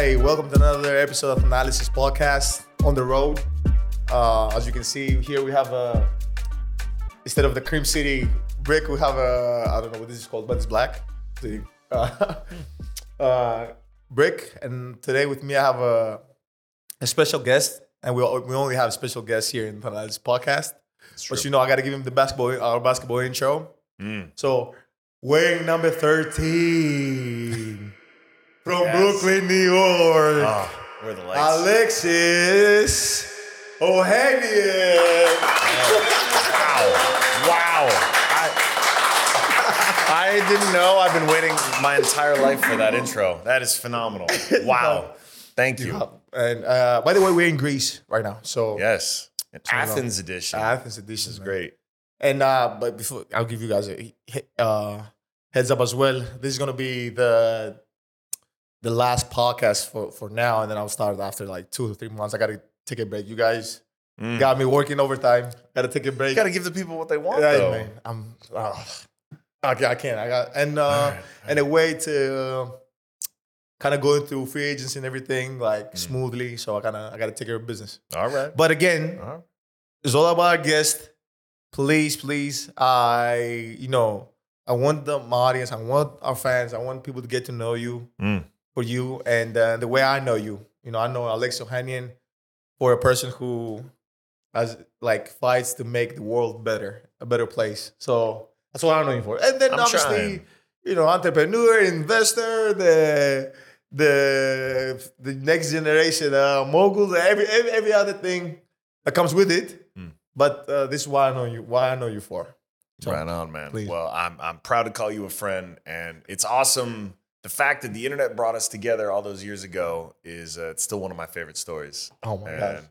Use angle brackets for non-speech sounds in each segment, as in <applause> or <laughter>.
Hey, welcome to another episode of Thanalysis Podcast on the road. Uh, as you can see here, we have a instead of the Cream City brick, we have a I don't know what this is called, but it's black. The <laughs> uh, uh, brick, and today with me I have a a special guest, and we we only have special guests here in the Thanalysis Podcast. But you know, I got to give him the basketball our basketball intro. Mm. So wearing number thirteen from Yes. Brooklyn, New York. Oh, where the lights? Alexis Ohanian. Wow. Wow. I, I didn't know. I've been waiting my entire life for that intro. That is phenomenal. <laughs> Wow. Thank you. And uh, by the way, we're in Greece right now. So Yes. Athens edition. Athens edition This is man. great. And uh, but before I'll give you guys a uh, heads up as well. This is gonna be the the last podcast for for now, and then I'll start after like two or three months. I gotta take a break. You guys Mm. got me working overtime. Gotta take a break. You got to give the people what they want, Yeah, though. man. I'm. Uh, okay, I can't. I got and uh, right. and a way to uh, kind of going through free agency and everything like Mm. smoothly. So I kind of I gotta take care of business. All right. But again, right. it's all about our guest. Please, please, I you know I want the my audience, I want our fans, I want people to get to know you Mm. For you and uh, the way I know you. You know, I know Alex Ohanian for a person who has like fights to make the world better, a better place. So that's what I know you for. And then I'm obviously, trying. you know, entrepreneur, investor, the the the next generation uh, mogul, every, every every other thing that comes with it. Mm. But uh, this is why I know you. Why I know you for. So, Right on, man. please. Well, I'm I'm proud to call you a friend, and it's awesome. The fact that the internet brought us together all those years ago is uh, it's still one of my favorite stories. Oh my and god.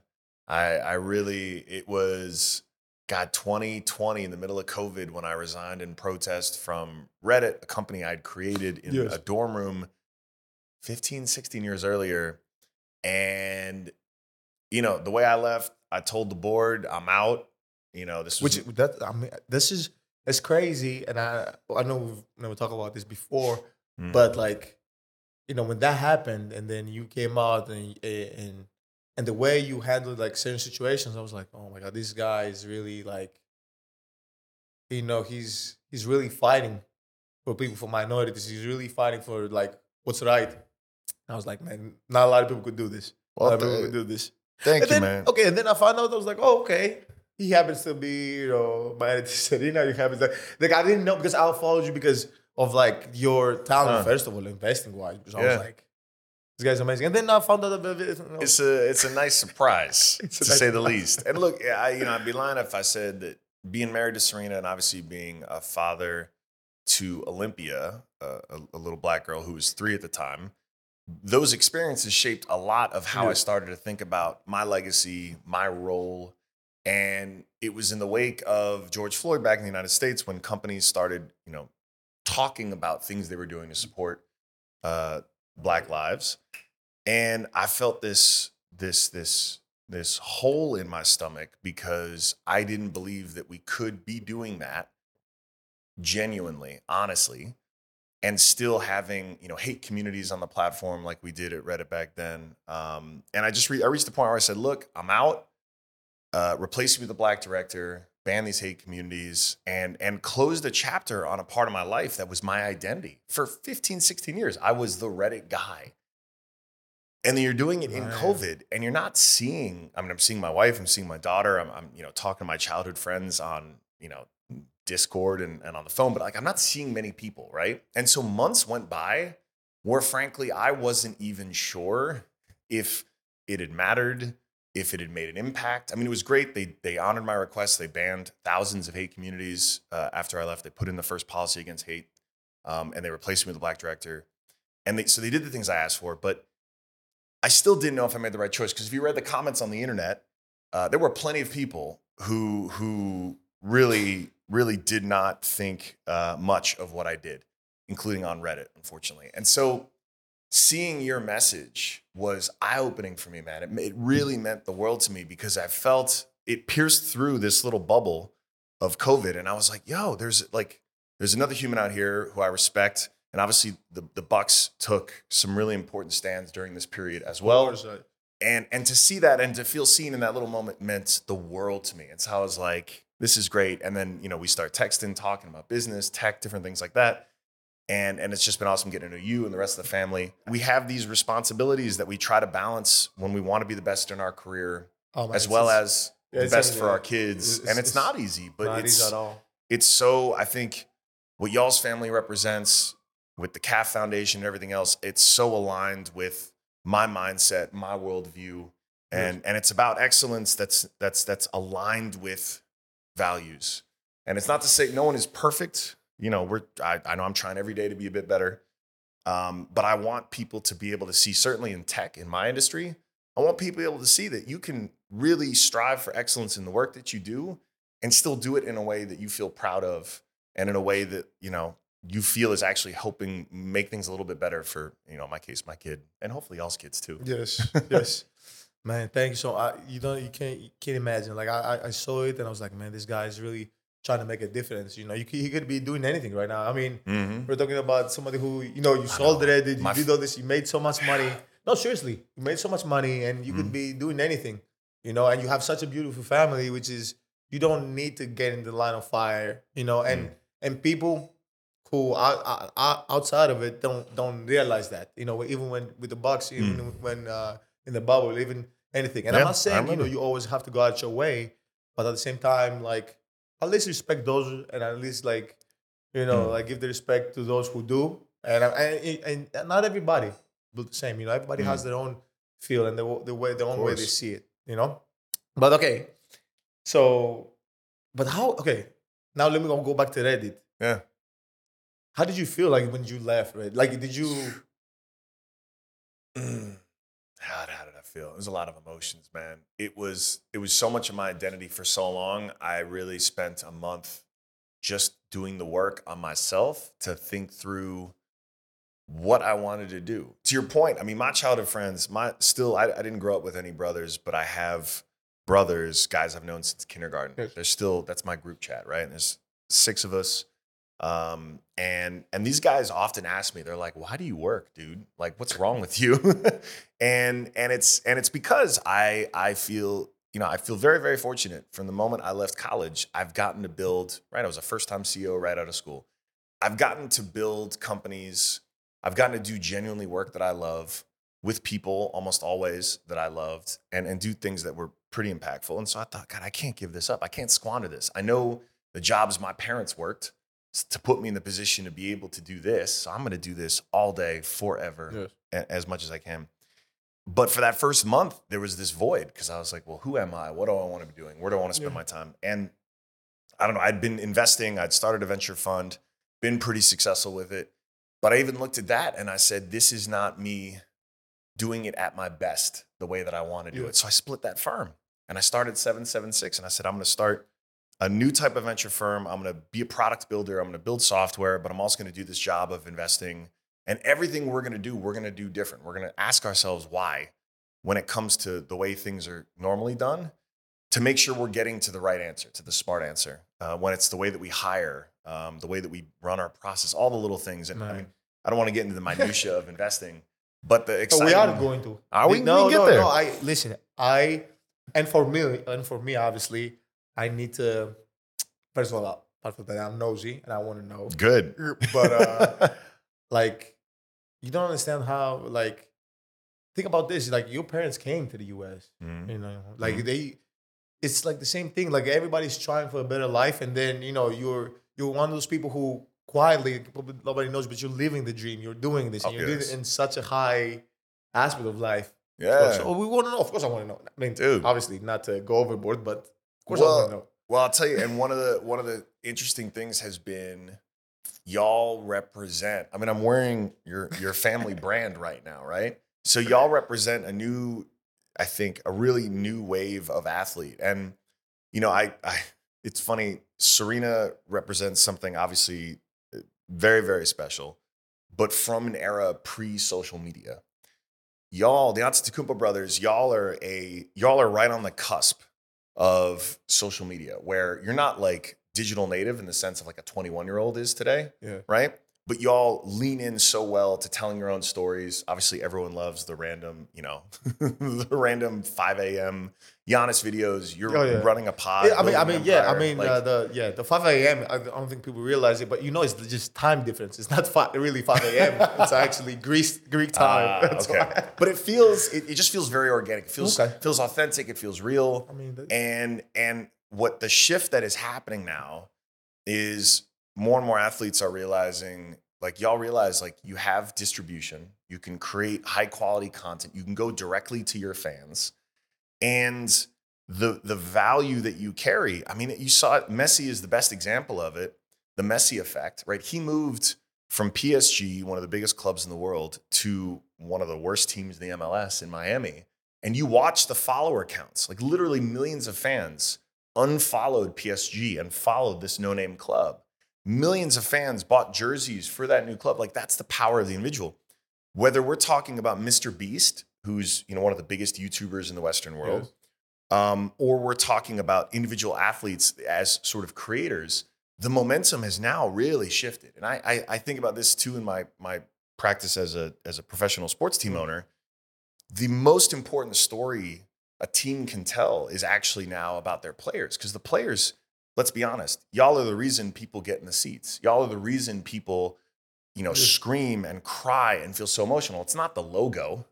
I I really it was God 2020 in the middle of COVID when I resigned in protest from Reddit, a company I'd created in Yes. a dorm room 15, 16 years earlier. And you know, the way I left, I told the board I'm out. You know, this was Which that I mean, this is it's crazy, and I I know we've never talked about this before, Mm. but like, you know, when that happened, and then you came out and and and the way you handled like certain situations, I was like, oh my god, this guy is really like, you know, he's he's really fighting for people for minorities. He's really fighting for like what's right. I was like, man, not a lot of people could do this. Well, not a lot of people could do this. thank And you, then, man. Okay, and then I found out I was like, oh, okay. He happens to be, you know, my <laughs> Serena. You happens to, like I didn't know because I followed you because of like your talent, Huh. first of all, investing wise. So I was like, this guy's amazing. And then I found out. It's a it's a nice surprise <laughs> to nice say the surprise. least. And look, I you know I'd be lying if I said that being married to Serena and obviously being a father to Olympia, uh, a, a little black girl who was three at the time, those experiences shaped a lot of how I started to think about my legacy, my role. And it was in the wake of George Floyd back in the United States when companies started, you know, talking about things they were doing to support uh, Black lives, and I felt this this this this hole in my stomach because I didn't believe that we could be doing that genuinely, honestly, and still having you know hate communities on the platform like we did at Reddit back then. Um, and I just re- I reached the point where I said, "Look, I'm out. Uh, replace me with a black director." Ban these hate communities and and closed a chapter on a part of my life that was my identity. For 15 16 years i was the reddit guy. And then you're doing it in Right. covid and you're not seeing i mean i'm seeing my wife i'm seeing my daughter i'm, I'm you know talking to my childhood friends on you know discord and, and on the phone but like i'm not seeing many people right? And so months went by where frankly i wasn't even sure if it had mattered if it had made an impact. I mean, it was great. They they honored my request. They banned thousands of hate communities uh, after I left. They put in the first policy against hate, um, and they replaced me with a black director. And they, so they did the things I asked for, but I still didn't know if I made the right choice because if you read the comments on the internet, uh, there were plenty of people who who really really did not think uh, much of what I did, including on Reddit, unfortunately. And so seeing your message was eye opening for me, man. It, it really meant the world to me because I felt it pierced through this little bubble of COVID. And I was like, yo, there's like, there's another human out here who I respect And obviously, the the Bucks took some really important stands during this period as well. And and to see that and to feel seen in that little moment meant the world to me. And so I was like, this is great. And then you know we start texting, talking about business, tech, different things like that. And and it's just been awesome getting to know you and the rest of the family. We have these responsibilities that we try to balance when we want to be the best in our career, Oh, man, as well as yeah, the best for yeah. our kids. It's- and it's, it's not easy, but not it's easy at all. it's so I think what y'all's family represents with the CAF Foundation and everything else, it's so aligned with my mindset, my worldview, and and it's about excellence that's that's that's aligned with values. And it's not to say no one is perfect. You know, we're I, I know I'm trying every day to be a bit better. Um, but I want people to be able to see, certainly in tech, in my industry, I want people to be able to see that you can really strive for excellence in the work that you do and still do it in a way that you feel proud of and in a way that, you know, you feel is actually helping make things a little bit better for, you know, in my case, my kid, and hopefully y'all's kids too. Yes, <laughs> yes, man. Thank you so. I, you don't, you can't, you can't imagine. Like I, I- I saw it and I was like, man, this guy is really trying to make a difference. You know, you could, he could be doing anything right now. I mean, Mm-hmm. we're talking about somebody who, you know, you sold it, you My did all this, you made so much money. <sighs> No, seriously, you made so much money, and you Mhm. could be doing anything. You know, and you have such a beautiful family, which is you don't need to get in the line of fire. You know, and Mm. and people who are, are, outside of it don't don't realize that. You know, even when with the Bucks, even when uh, in the bubble, even anything. And Mm. Yeah, I'm not saying you know you always have to go out your way, but at the same time, like at least respect those, and at least like you know, Mm. like give the respect to those who do. And and, and, and not everybody do the same. You know, everybody has their own feel and the, the way their own way they Mm. see it. You know, but okay. So, but how? Okay, now let me go go back to Reddit. Yeah. How did you feel like when you left? Right? Like, did you? How, how did I feel? It was a lot of emotions, man. It was it was so much of my identity for so long. I really spent a month just doing the work on myself to think through what I wanted to do. To your point, I mean, my childhood friends, my still, I, I didn't grow up with any brothers, but I have brothers, guys I've known since kindergarten. Yes. They're still that's my group chat, right? And there's six of us. Um, and and these guys often ask me, they're like, "Why do you work, dude? Like, what's wrong with you?" <laughs> and and it's and it's because I I feel you know I feel very very fortunate. From the moment I left college, I've gotten to build. Right, I was a first time CEO right out of school. I've gotten to build companies. I've gotten to do genuinely work that I love with people almost always that I loved and, and do things that were pretty impactful. And so I thought, God, I can't give this up. I can't squander this. I know the jobs my parents worked to put me in the position to be able to do this. So I'm going to do this all day, forever, Yes. as much as I can. But for that first month, there was this void because I was like, well, who am I? What do I want to be doing? Where do I want to spend Yeah. my time? And I don't know. I'd been investing, I'd started a venture fund, been pretty successful with it. But I even looked at that and I said, this is not me doing it at my best the way that I want to do Yeah. it. So I split that firm and I started 776 and I said, I'm going to start a new type of venture firm. I'm going to be a product builder. I'm going to build software, but I'm also going to do this job of investing. And everything we're going to do, we're going to do different. We're going to ask ourselves why when it comes to the way things are normally done to make sure we're getting to the right answer, to the smart answer. Uh, when it's the way that we hire, um, the way that we run our process, all the little things. And I mean, I don't want to get into the minutia of <laughs> investing, but the exciting. we are going to. Are we? No, We get no, there. no. I listen. I and for me, and for me, obviously, I need to. First of all, apart from that, I'm nosy and I want to know. Good. <laughs> But uh, <laughs> like, you don't understand how. Like, think about this. Like, your parents came to the U.S. Mhm. You know, like Mhm. they. It's like the same thing. Like everybody's trying for a better life, and then you know you're you're one of those people who quietly nobody knows, but you're living the dream. You're doing this, and Oh, you're doing it in such a high aspect of life. Yeah. So we want to know. Of course, I want to know. I mean, Dude. obviously not to go overboard, but course I Well, want to know. Well, I'll tell you, and one of the one of the interesting things has been y'all represent. I mean, I'm wearing your your family <laughs> brand right now, right? So y'all represent a new, I think, a really new wave of athlete. And you know, I, I it's funny. Serena represents something obviously uh, very very special, but from an era pre social media. Y'all, the Antetokounmpo brothers, y'all are a y'all are right on the cusp of social media where you're not like digital native in the sense of like a 21 year old is today, Yeah. right? But y'all lean in so well to telling your own stories. Obviously, everyone loves the random, you know, <laughs> the random 5 a.m. Giannis videos. You're Oh, yeah. running a pod. Yeah, I mean, I mean, an yeah, I mean, Like, uh, the yeah, the 5 a.m. I don't think people realize it, but you know, it's just time difference. It's not fi- really 5 a.m. <laughs> it's actually Greek Greek time. Ah, <laughs> That's okay. why. But it feels it, it just feels very organic. It feels Okay. feels authentic. It feels real. I mean, and and what the shift that is happening now is more and more athletes are realizing like y'all realize like you have distribution you can create high quality content you can go directly to your fans and the the value that you carry i mean you saw it messi is the best example of it the messi effect right? He moved from psg one of the biggest clubs in the world to one of the worst teams in the mls in miami and you watch the follower counts like literally millions of fans unfollowed psg and followed this no-name club millions of fans bought jerseys for that new club like that's the power of the individual whether we're talking about mr beast who's you know one of the biggest youtubers in the western world Yes. um, or we're talking about individual athletes as sort of creators, the momentum has now really shifted. And I, I, I think about this too in my my practice as a as a professional sports team owner. The most important story a team can tell is actually now about their players because the players, let's be honest, y'all are the reason people get in the seats. Y'all are the reason people, you know, scream and cry and feel so emotional. It's not the logo,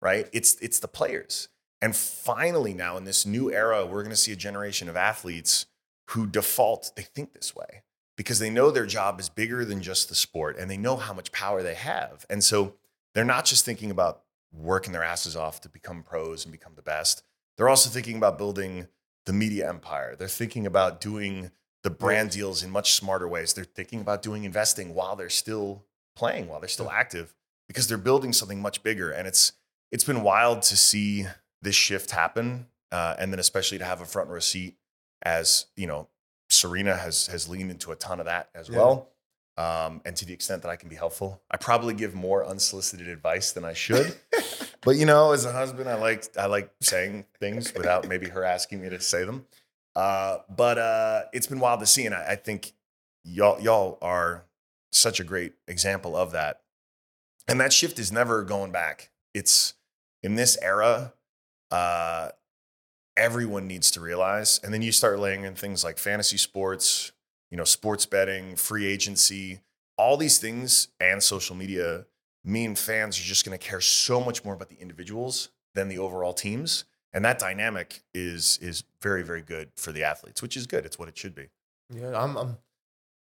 right? It's it's the players. And finally, now in this new era, we're going to see a generation of athletes who default, they think this way because they know their job is bigger than just the sport and they know how much power they have. And so they're not just thinking about working their asses off to become pros and become the best. They're also thinking about building the media empire. They're thinking about doing the brand deals in much smarter ways. They're thinking about doing investing while they're still playing, while they're still active, because they're building something much bigger. And it's it's been wild to see this shift happen, uh, and then especially to have a front row seat as you know, Serena has has leaned into a ton of that as Yeah. well. Um, and to the extent that I can be helpful, I probably give more unsolicited advice than I should. <laughs> but you know, as a husband, I like I like saying things without maybe her asking me to say them. Uh, but uh, it's been wild to see, and I, I think y'all y'all are such a great example of that. And that shift is never going back. It's in this era, uh, everyone needs to realize. And then you start laying in things like fantasy sports, you know, sports betting, free agency, all these things, and social media mean fans are just going to care so much more about the individuals than the overall teams. And that dynamic is is very very good for the athletes, which is good. It's what it should be. Yeah, I'm. I'm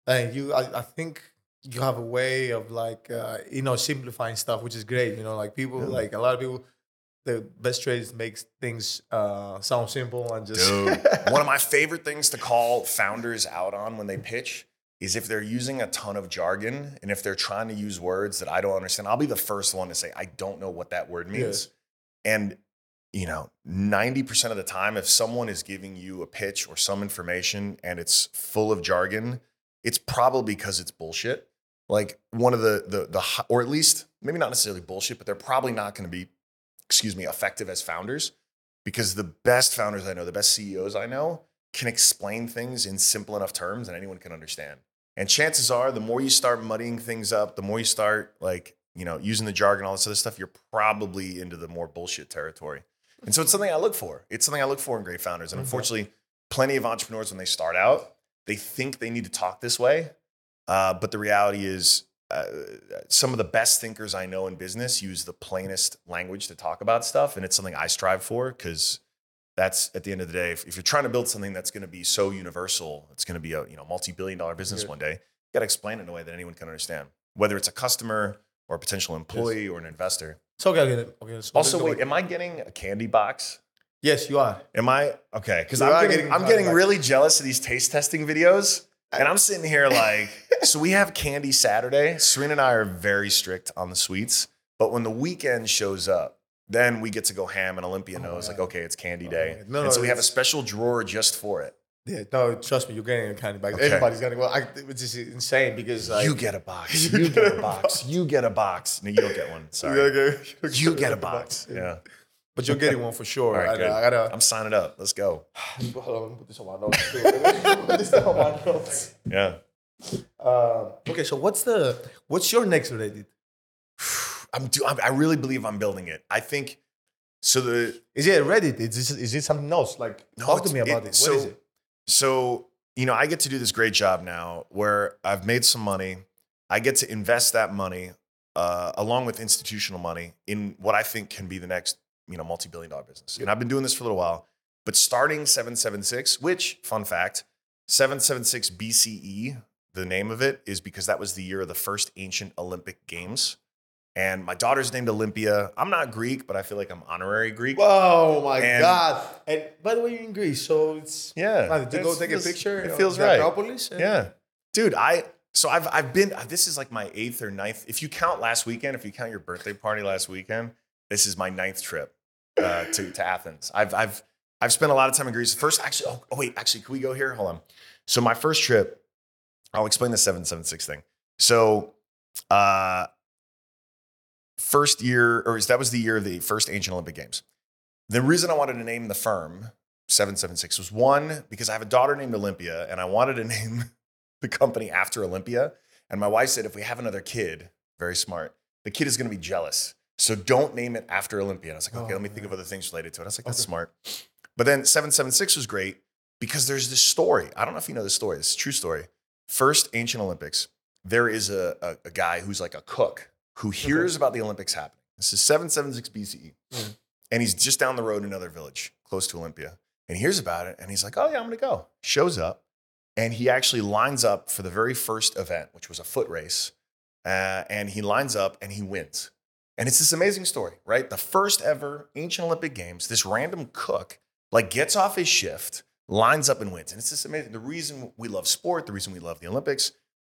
and you, I, I think you have a way of like, uh, you know, simplifying stuff, which is great. You know, like people, Yeah. like a lot of people, the best trades makes things uh, sound simple and just. Dude, <laughs> one of my favorite things to call founders out on when they pitch is if they're using a ton of jargon and if they're trying to use words that I don't understand. I'll be the first one to say I don't know what that word means. And you know, 90% of the time if someone is giving you a pitch or some information and it's full of jargon, it's probably because it's bullshit. Like one of the the the or at least maybe not necessarily bullshit, but they're probably not going to be excuse me, effective as founders because the best founders I know, the best CEOs I know can explain things in simple enough terms that anyone can understand. And chances are the more you start muddying things up, the more you start like, you know, using the jargon, all this other stuff, you're probably into the more bullshit territory. And so it's something I look for. It's something I look for in great founders. And unfortunately, plenty of entrepreneurs when they start out, they think they need to talk this way. Uh, but the reality is, uh, some of the best thinkers I know in business use the plainest language to talk about stuff. And it's something I strive for because that's at the end of the day, if, if you're trying to build something that's going to be so universal, it's going to be a you know multi-billion dollar business Yeah. one day, you got to explain it in a way that anyone can understand, whether it's a customer or a potential employee or an investor. So okay, okay, okay. So Also, wait, am I getting a candy box? yes, you are. Am I okay? Because I'm getting, getting I'm getting box. really jealous of these taste testing videos, and I'm sitting here <laughs> like, so we have candy Saturday. Serena and I are very strict on the sweets, but when the weekend shows up, then we get to go ham, and Olympia Oh, knows like, okay, it's candy Oh, day. No, and no, so we have a special drawer just for it. Yeah, no, trust me, you're getting a candy bag. Okay. Everybody's getting. Well, I, it's just insane because like you get a box. You <laughs> You get get a a box. You get a box. No, you don't get one. <laughs> Sorry. Okay. You get a box. <laughs> Yeah. But you're getting one for sure. All right, I, good. I gotta. I'm signing up. Let's go. <sighs> Hold on, let me put this on my notes. Put this on my notes. Yeah. Uh, okay, so what's the what's your next Reddit? I'm, do, I'm I really believe I'm building it. I think so. The Is it Reddit? Is it, is it something else? Like, No, talk to me about it- it. so- what is it? So, you know, I get to do this great job now where I've made some money. I get to invest that money uh, along with institutional money in what I think can be the next, you know, multi-billion dollar business. And I've been doing this for a little while. But starting 776, which fun fact, 776 BCE, the name of it is because that was the year of the first ancient Olympic games. And my daughter's named Olympia. I'm not Greek, but I feel like I'm honorary Greek. Whoa, my And- God! And by the way, you're in Greece, so it's Yeah. Ah, did you go take a picture? It feels right. Acropolis? And- Yeah. Dude, I so I've I've been this is like my eighth or ninth. If you count last weekend, if you count your birthday party last weekend, this is my ninth trip uh, to, to Athens. I've I've I've spent a lot of time in Greece. First, actually, oh, oh wait, actually, can we go here? Hold on. So my first trip, I'll explain the 776 thing. So uh first year, or that was the year of the first ancient Olympic Games. The reason I wanted to name the firm 776 was one, because I have a daughter named Olympia, and I wanted to <laughs> name the company after Olympia. And my wife said, if we have another kid, very smart, the kid is going to be jealous. So don't name it after Olympia. And I was like, okay, Oh, let me think oh, of other things related to it. I was like, that's Okay. smart. But then 776 was great because there's this story. I don't know if you know this story. It's a true story. First ancient Olympics, there is a, a, a guy who's like a cook who hears about the Olympics happening. This is 776 BCE. Mm. And he's just down the road in another village close to Olympia. And he hears about it and he's like, oh, yeah, I'm going to go. Shows up and he actually lines up for the very first event, which was a foot race. Uh, and he lines up and he wins. And it's this amazing story, right? The first ever ancient Olympic Games, this random cook like gets off his shift, lines up and wins. And it's just amazing. The reason we love sport, the reason we love the Olympics,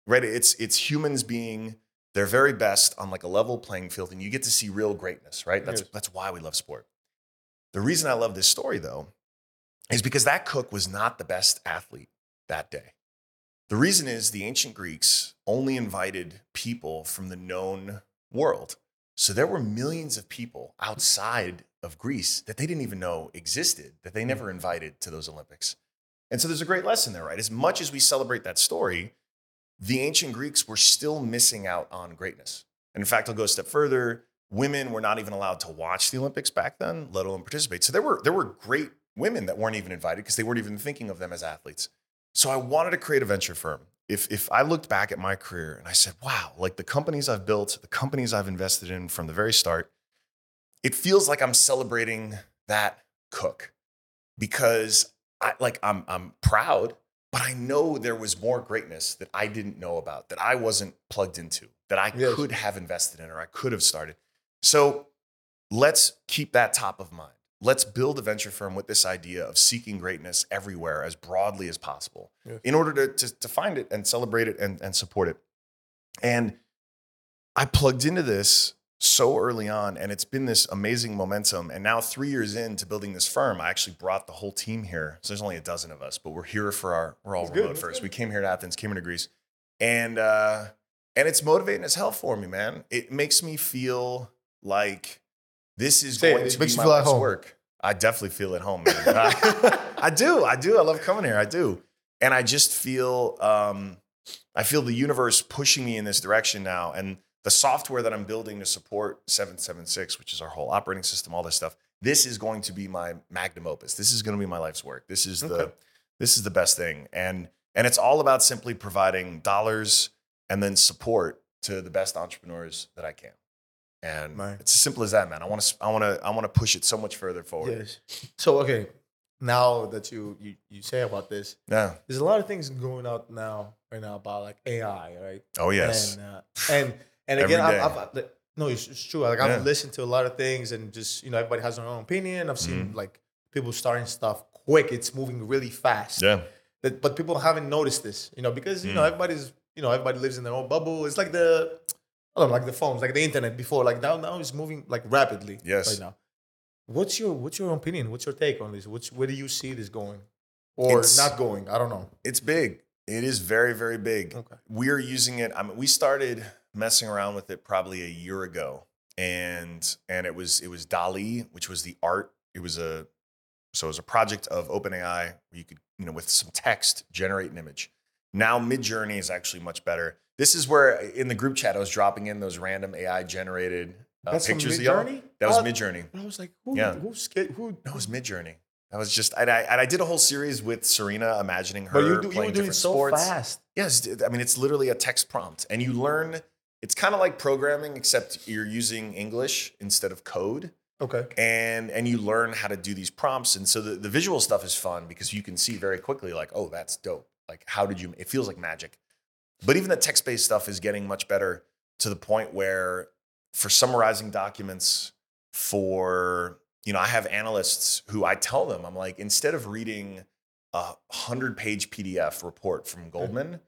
right? It's it's humans being their very best on like a level playing field, and you get to see real greatness, right? That's that's why we love sport. The reason I love this story though is because that cook was not the best athlete that day. The reason is the ancient Greeks only invited people from the known world. So there were millions of people outside of Greece that they didn't even know existed, that they hmm. never invited to those Olympics. And so there's a great lesson there, right? As much as we celebrate that story, the ancient Greeks were still missing out on greatness. And in fact, I'll go a step further. Women were not even allowed to watch the Olympics back then, let alone participate. So there were, there were great women that weren't even invited because they weren't even thinking of them as athletes. So I wanted to create a venture firm. If, if I looked back at my career and I said, wow, like the companies I've built, the companies I've invested in from the very start, it feels like I'm celebrating that cook because I like I'm I'm proud, but I know there was more greatness that I didn't know about, that I wasn't plugged into, that I Yes. could have invested in or I could have started. So let's keep that top of mind. Let's build a venture firm with this idea of seeking greatness everywhere as broadly as possible Yes. in order to, to, to find it and celebrate it and, and support it. And I plugged into this so early on, and it's been this amazing momentum. And now, three years into building this firm, I actually brought the whole team here. So there's only a dozen of us, but we're here for our we're all That's good, remote that's first. good. We came here to Athens, came here to Greece, and uh, and it's motivating as hell for me, man. It makes me feel like this is Say going it to makes be you my feel at home. work. I definitely feel at home. Man. I, <laughs> I do. I do. I love coming here. I do. And I just feel um, I feel the universe pushing me in this direction now. And the software that I'm building to support 776, which is our whole operating system, all this stuff, this is going to be my magnum opus. This is going to be my life's work. This is the this is the best thing. And and it's all about simply providing dollars and then support to the best entrepreneurs that I can. And Right. it's as simple as that, man. I want to I want to I want to push it so much further forward. Yes. So okay, now that you you you say about this, Yeah. there's a lot of things going out now right now about like AI, right? Oh yes. And uh, and and again. I've, I've, no, it's, it's true. Like I've Yeah. listened to a lot of things, and just you know, everybody has their own opinion. I've seen Mhm. like people starting stuff quick. It's moving really fast. yeah. That, but people haven't noticed this, you know, because you know Mm. everybody's you know everybody lives in their own bubble. It's like the I don't know, like the phones, like the internet before. Like now, now it's moving like rapidly. Yes. Right now. What's your What's your opinion? What's your take on this? Which where do you see this going, or It's- not going? I don't know. It's big. It is very, very big. Okay. We're using it. I mean, we started messing around with it probably a year ago, and and it was it was DALL-E, which was the art. It was a so it was a project of OpenAI where you could you know with some text generate an image. Now Midjourney is actually much better. This is where in the group chat I was dropping in those random AI generated uh, That's pictures of y'all. Midjourney? That was Uh, Midjourney. I was like, who, Yeah. who, sca- who, No, it was Midjourney. I was just and I and I did a whole series with Serena, imagining her but you, do, you playing were doing different so sports. fast. Yes, I mean it's literally a text prompt, and you learn. It's kind of like programming, except you're using English instead of code, Okay. and and you learn how to do these prompts. And so the, the visual stuff is fun because you can see very quickly, like, oh, that's dope. Like, how did you? It feels like magic. But even the text based stuff is getting much better to the point where, for summarizing documents, for you know, I have analysts who I tell them, I'm like, instead of reading a hundred page PDF report from mm-hmm. Goldman,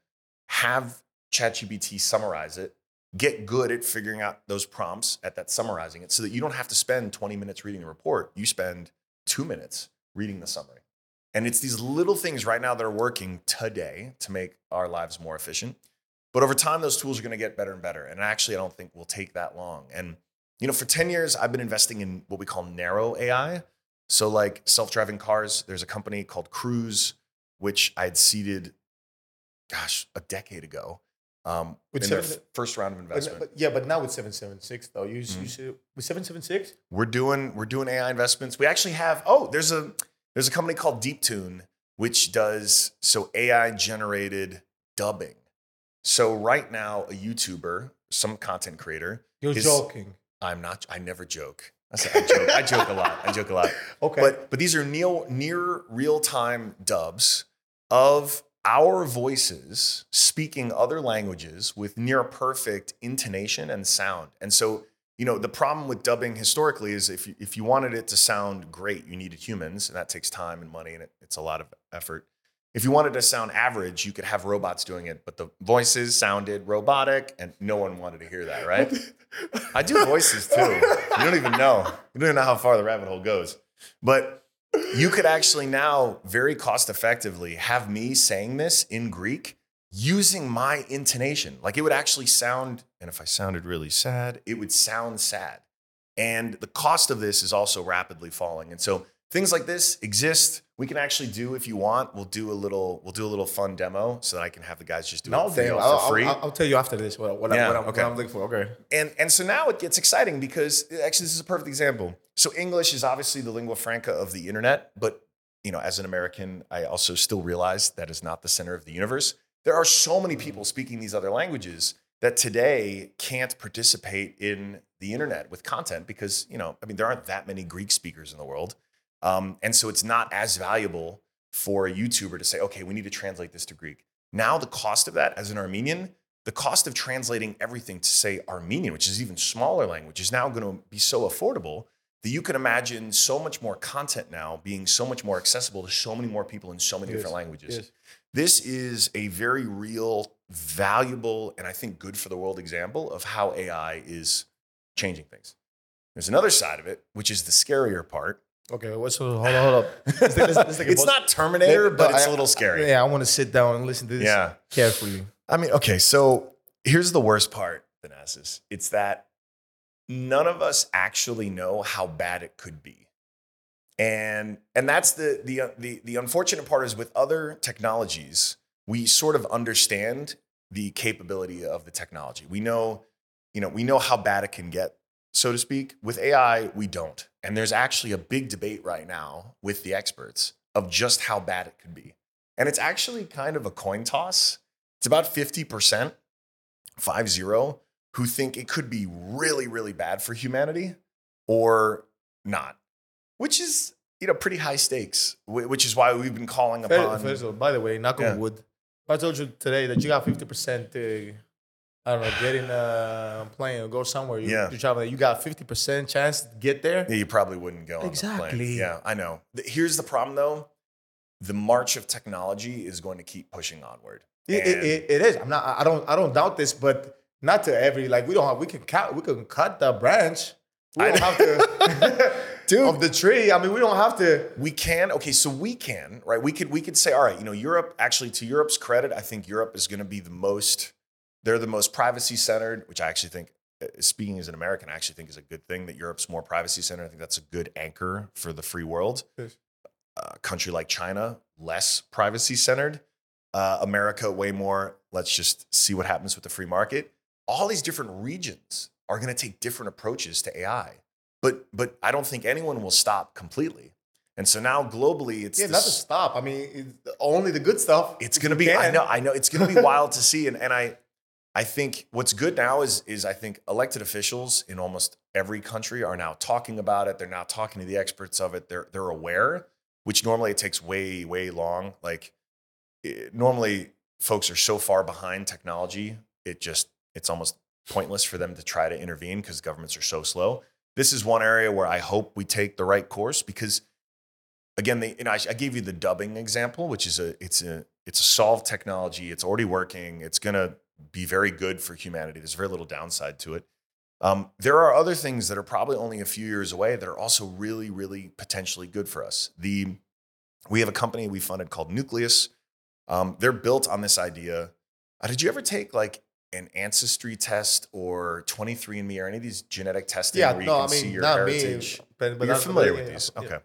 have ChatGPT summarize it. Get good at figuring out those prompts at that summarizing it so that you don't have to spend 20 minutes reading the report. You spend two minutes reading the summary. And it's these little things right now that are working today to make our lives more efficient. But over time, those tools are going to get better and better. And actually, I don't think will take that long. And you know, for 10 years, I've been investing in what we call narrow AI. So, like self-driving cars, there's a company called Cruise, which I had seeded, gosh, a decade ago. Um, With in their seven- first round of investment. but yeah, but now with 776 though, you, Mhm. you should with 776. we're doing we're doing AI investments. We actually have oh there's a there's a company called DeepTune which does so AI generated dubbing. So right now a YouTuber, some content creator, You're Is- joking. I'm not I never joke. I, say I joke. I joke a lot. I joke a lot. <laughs> Okay. But but these are near near real time dubs of our voices speaking other languages with near perfect intonation and sound. And so, you know, the problem with dubbing historically is if you, if you wanted it to sound great, you needed humans, and that takes time and money, and it, it's a lot of effort. If you wanted to sound average, you could have robots doing it, but the voices sounded robotic, and no one wanted to hear that, right? I do voices too. You don't even know. You don't even know how far the rabbit hole goes. But you could actually now very cost effectively have me saying this in Greek using my intonation. Like it would actually sound, and if I sounded really sad, it would sound sad. And the cost of this is also rapidly falling. And so things like this exist. We can actually do if you want. We'll do a little. We'll do a little fun demo so that I can have the guys just do no, it for, you damn. for I'll, free. I'll, I'll tell you after this what, what, I, Yeah, what, I'm, okay. what I'm looking for. Okay. And and so now it gets exciting because actually this is a perfect example. So English is obviously the lingua franca of the internet, but you know, as an American, I also still realize that is not the center of the universe. There are so many mm-hmm. people speaking these other languages that today can't participate in the internet with content because you know, I mean, there aren't that many Greek speakers in the world, um, and so it's not as valuable for a YouTuber to say, okay, we need to translate this to Greek. Now the cost of that, as an Armenian, the cost of translating everything to say Armenian, which is even smaller language, is now going to be so affordable that you can imagine so much more content now being so much more accessible to so many more people in so many Yes, different languages. Yes. This is a very real, valuable, and I think good for the world example of how AI is changing things. There's another side of it, which is the scarier part. Okay. what's So hold on. Hold up. <laughs> Let's take- let's- let's take a it's not Terminator, but it's I- a little scary. Yeah, I want to sit down and listen to this Yeah. carefully. I mean, okay, so here's the worst part, Thanasis. It's that none of us actually know how bad it could be. And and that's the the uh, the the unfortunate part is with other technologies, we sort of understand the capability of the technology. We know, you know, we know how bad it can get, so to speak. With AI, we don't. And there's actually a big debate right now with the experts of just how bad it could be. And it's actually kind of a coin toss. It's about 50%, 5 0, who think it could be really, really bad for humanity or not, which is, you know, pretty high stakes, which is why we've been calling upon. first of all, by the way, knock Yeah. wood. I told you today that you got 50%, uh, I don't know, get in uh, a plane or go somewhere, you, Yeah. you travel, you got 50% chance to get there. Yeah, you probably wouldn't go Exactly. Yeah, I know. Here's the problem though. The march of technology is going to keep pushing onward. It, it, it, is. I'm not. I don't. I don't doubt this, but not to every. Like we don't have. We can cut. We can cut the branch. We I don't have to. <laughs> <laughs> Dude. of the tree. I mean, we don't have to. we can okay so we can right we could we could say all right you know europe actually to europe's credit i think europe is going to be the most they're the most privacy centered which i actually think uh, speaking as an american i actually think is a good thing that europe's more privacy centered i think that's a good anchor for the free world Yes. a country like china less privacy centered uh, America way more. Let's just see what happens with the free market. All these different regions are going to take different approaches to AI, but but I don't think anyone will stop completely. And so now globally, it's Yeah, this- not to stop. I mean, only the good stuff. it's going to be. I know. I know. It's going to be wild to see. And and I, I think what's good now is is I think elected officials in almost every country are now talking about it. They're now talking to the experts of it. They're they're aware, which normally it takes way way long. Like it, normally, folks are so far behind technology. It just it's almost pointless for them to try to intervene because governments are so slow. This is one area where I hope we take the right course because again, know, I, I gave you the dubbing example, which is a it's a it's a solved technology. It's already working. It's gonna be very good for humanity. There's very little downside to it. Um, there are other things that are probably only a few years away that are also really, really potentially good for us. The we have a company we funded called Nucleus. Um, they're built on this idea. Uh, did you ever take like an ancestry test or 23andMe or any of these genetic testing Yeah, where you no, can I see mean, your not heritage? me, but, but You're familiar with these. yeah. Okay.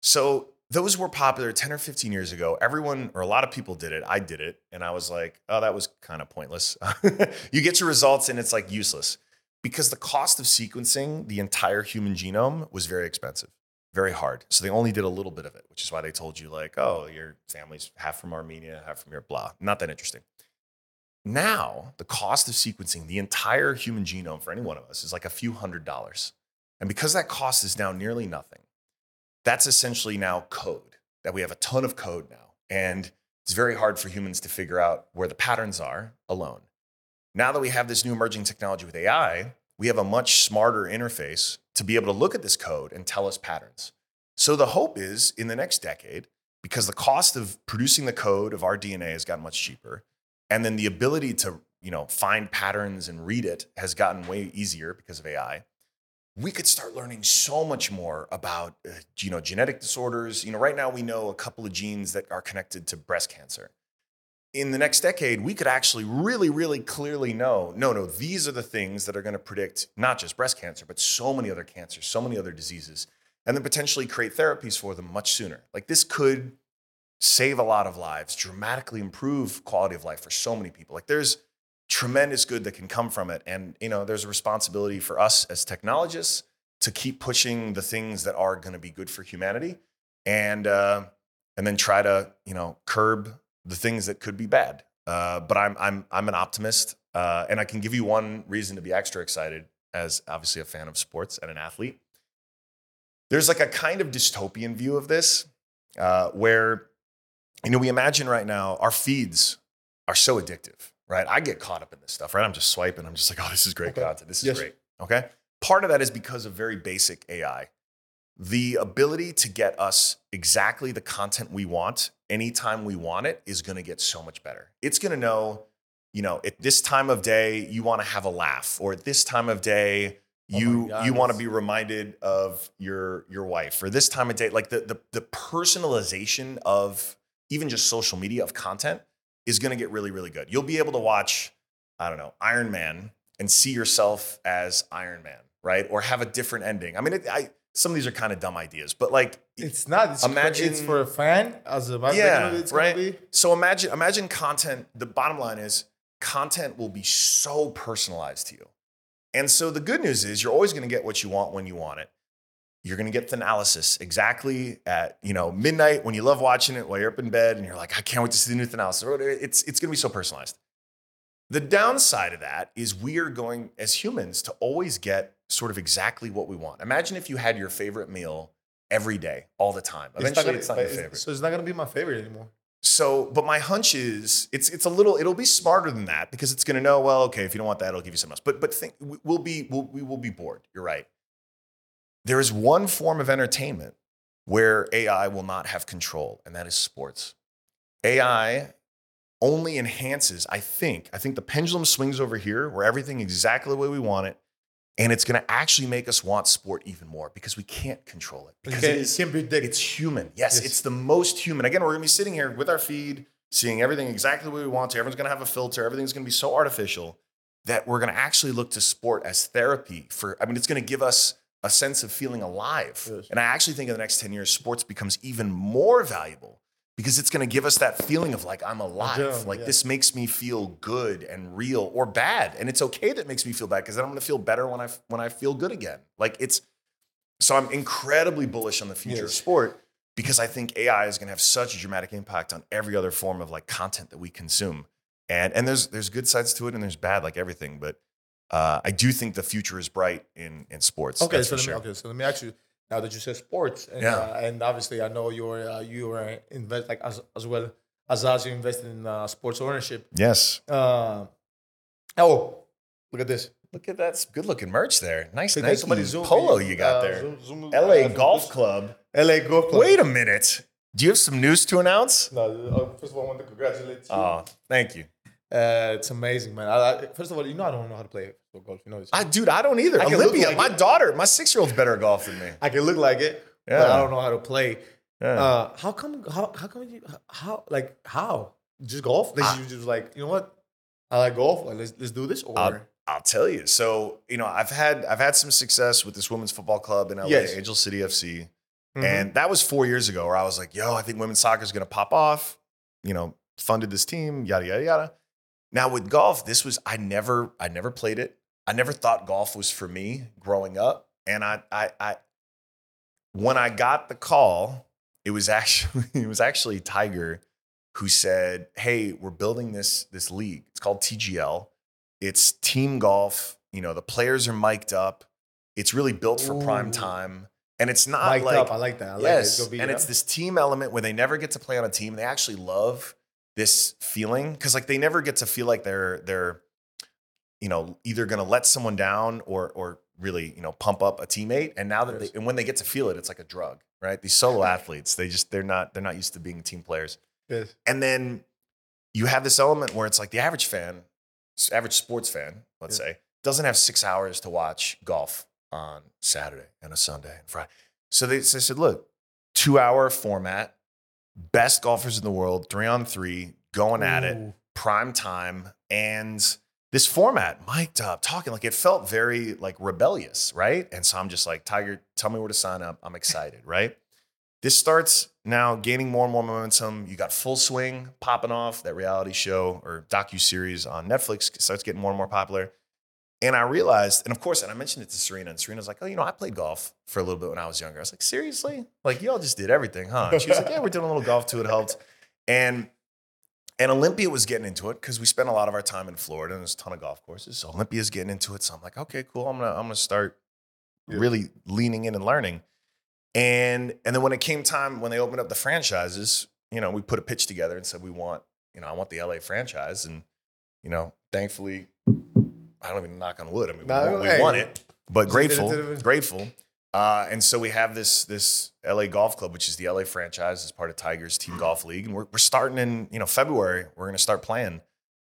So those were popular 10 or 15 years ago. Everyone or a lot of people did it. I did it. And I was like, oh, that was kind of pointless. <laughs> you get your results and it's like useless because the cost of sequencing the entire human genome was very expensive, very hard. So they only did a little bit of it, which is why they told you, like, oh, your family's half from Armenia, half from your blah. Not that interesting. Now, the cost of sequencing the entire human genome for any one of us is like a few hundred dollars. And because that cost is now nearly nothing, that's essentially now code that we have a ton of code now. And it's very hard for humans to figure out where the patterns are alone. Now that we have this new emerging technology with AI, we have a much smarter interface to be able to look at this code and tell us patterns. So the hope is in the next decade, because the cost of producing the code of our DNA has gotten much cheaper, and then the ability to you know find patterns and read it has gotten way easier because of AI we could start learning so much more about uh, you know genetic disorders. You know right now we know a couple of genes that are connected to breast cancer. In the next decade we could actually really really clearly know no no these are the things that are going to predict not just breast cancer but so many other cancers so many other diseases and then potentially create therapies for them much sooner. Like this could save a lot of lives dramatically improve quality of life for so many people. Like there's tremendous good that can come from it. And you know, there's a responsibility for us as technologists to keep pushing the things that are going to be good for humanity, and uh, and then try to you know curb the things that could be bad. Uh, but I'm I'm I'm an optimist, uh, and I can give you one reason to be extra excited as obviously a fan of sports and an athlete. There's like a kind of dystopian view of this, uh, where you know we imagine right now our feeds are so addictive right? I get caught up in this stuff, right? I'm just swiping. I'm just like, oh, this is great Okay. content. This is Yes. great. Okay. Part of that is because of very basic AI. The ability to get us exactly the content we want anytime we want it is going to get so much better. It's going to know, you know, at this time of day, you want to have a laugh, or at this time of day, Oh you God, you want to be reminded of your your wife, or this time of day, like the the, the personalization of even just social media of content is going to get really, really good. You'll be able to watch, I don't know, Iron Man and see yourself as Iron Man, right? Or have a different ending. I mean, it, I some of these are kind of dumb ideas, but like, It's not. It's Imagine- It's for a fan as a yeah, it's right. So imagine, imagine content. The bottom line is content will be so personalized to you. And so the good news is you're always going to get what you want when you want it. You're going to get the Thanalysis exactly at you know midnight when you love watching it while you're up in bed and you're like, I can't wait to see the new Thanalysis. It's it's going to be so personalized. The downside of that is we are going as humans to always get sort of exactly what we want. Imagine if you had your favorite meal every day, all the time. Eventually, gonna- it's not your favorite. So it's not gonna be my favorite anymore. So, but my hunch is it's it's a little it'll be smarter than that because it's going to know well okay if you don't want that it'll give you something else. But but think we- we'll be we'll, we will be bored. You're right. There is one form of entertainment where AI will not have control, and that is sports. AI only enhances. I think I think the pendulum swings over here where everything exactly the way we want it, and it's going to actually make us want sport even more because we can't control it because Okay, it is it's human. Yes, Yes. it's the most human. Again, we're gonna be sitting here with our feed, seeing everything exactly the way we want to. Everyone's gonna have a filter. Everything's gonna be so artificial that we're gonna actually look to sport as therapy for. I mean, it's gonna give us a sense of feeling alive. Yes. And I actually think in the next 10 years, sports becomes even more valuable because it's going to give us that feeling of like I'm alive. Like yeah. this makes me feel good and real or bad, and it's okay that it makes me feel bad because then I'm going to feel better when I when I feel good again. Like it's so I'm incredibly bullish on the future of sport because I think AI is going to have such a dramatic impact on every other form of like content that we consume. And and there's there's good sides to it and there's bad like everything, but uh, I do think the future is bright in in sports. Okay, so for let me, sure. okay, so let me ask you now that you said sports, and, Yeah. uh, and obviously I know you're uh, you were invest like as as well as us you invested in uh, sports ownership. Yes. Uh, oh, look at this. Look at that good looking merch there. Nice Nike somebody zoom polo you got Uh, there. zoom- zoom- LA Golf Club. LA Golf Club. Wait a minute. Do you have some news to announce? No, first of all, I want to congratulate you. Oh, thank you. Uh, it's amazing, man. I, I, first of all, you know I don't know how to play golf. You know this. I, dude, I don't either. I Olympia, like my it. daughter, my six year old's better at golf than me. I can look like it, but Yeah. I don't know how to play. Yeah. Uh, how come? How how come you? How like how? Just golf? Like I- you just like you know what? I like golf. Like, let's let's do this. Or I'll, I'll tell you. So, you know, I've had I've had some success with this women's football club in LA, Yes. Angel City FC. Mhm. And that was four years ago where I was like, yo, I think women's soccer is going to pop off. You know, funded this team, yada, yada, yada. Now with golf, this was, I never, I never played it. I never thought golf was for me growing up. And I, I, I, when I got the call, it was <laughs> actually, it was actually Tiger who said, Hey, we're building this, this league. It's called TGL. It's team golf. You know, the players are mic'd up. It's really built for prime time. And it's not Mic'd like, up. I like that. I like yes, it. It's gonna be, and it's this team element where they never get to play on a team. They actually love this feeling because like they never get to feel like they're they're you know either going to let someone down or or really you know pump up a teammate. And now that they and when they get to feel it, it's like a drug, right? These solo <laughs> athletes, they just they're not they're not used to being team players. Yes. And then you have this element where it's like the average fan, average sports fan, let's Yeah. say, doesn't have six hours to watch golf on Saturday and a Sunday and Friday. So they, so they said, look, two hour format, best golfers in the world, three on three, going at it, prime time, and this format, mic'd up, talking like it felt very like rebellious, right? And so I'm just like, Tiger, tell me where to sign up. I'm excited, right? This starts now gaining more and more momentum. You got Full Swing popping off, that reality show or docu series on Netflix starts getting more and more popular. And I realized, and of course, and I mentioned it to Serena, and Serena's like, "Oh, you know, I played golf for a little bit when I was younger." I was like, "Seriously? Like, y'all just did everything, huh?" And she was like, "Yeah, we're doing a little golf too. It helped." And and Olympia was getting into it because we spent a lot of our time in Florida, and there's a ton of golf courses. So Olympia's getting into it. So I'm like, "Okay, cool. I'm gonna I'm gonna start Yeah. really leaning in and learning." And and then when it came time when they opened up the franchises, you know, we put a pitch together and said we want, you know, I want the LA franchise, and you know, thankfully, I don't even knock on wood. I mean, No, we, won- we hey. won it, but grateful, grateful. Uh, and so we have this this LA Golf Club, which is the LA franchise, as part of Tigers Team Golf League, and we're we're starting in you know February. We're going to start playing,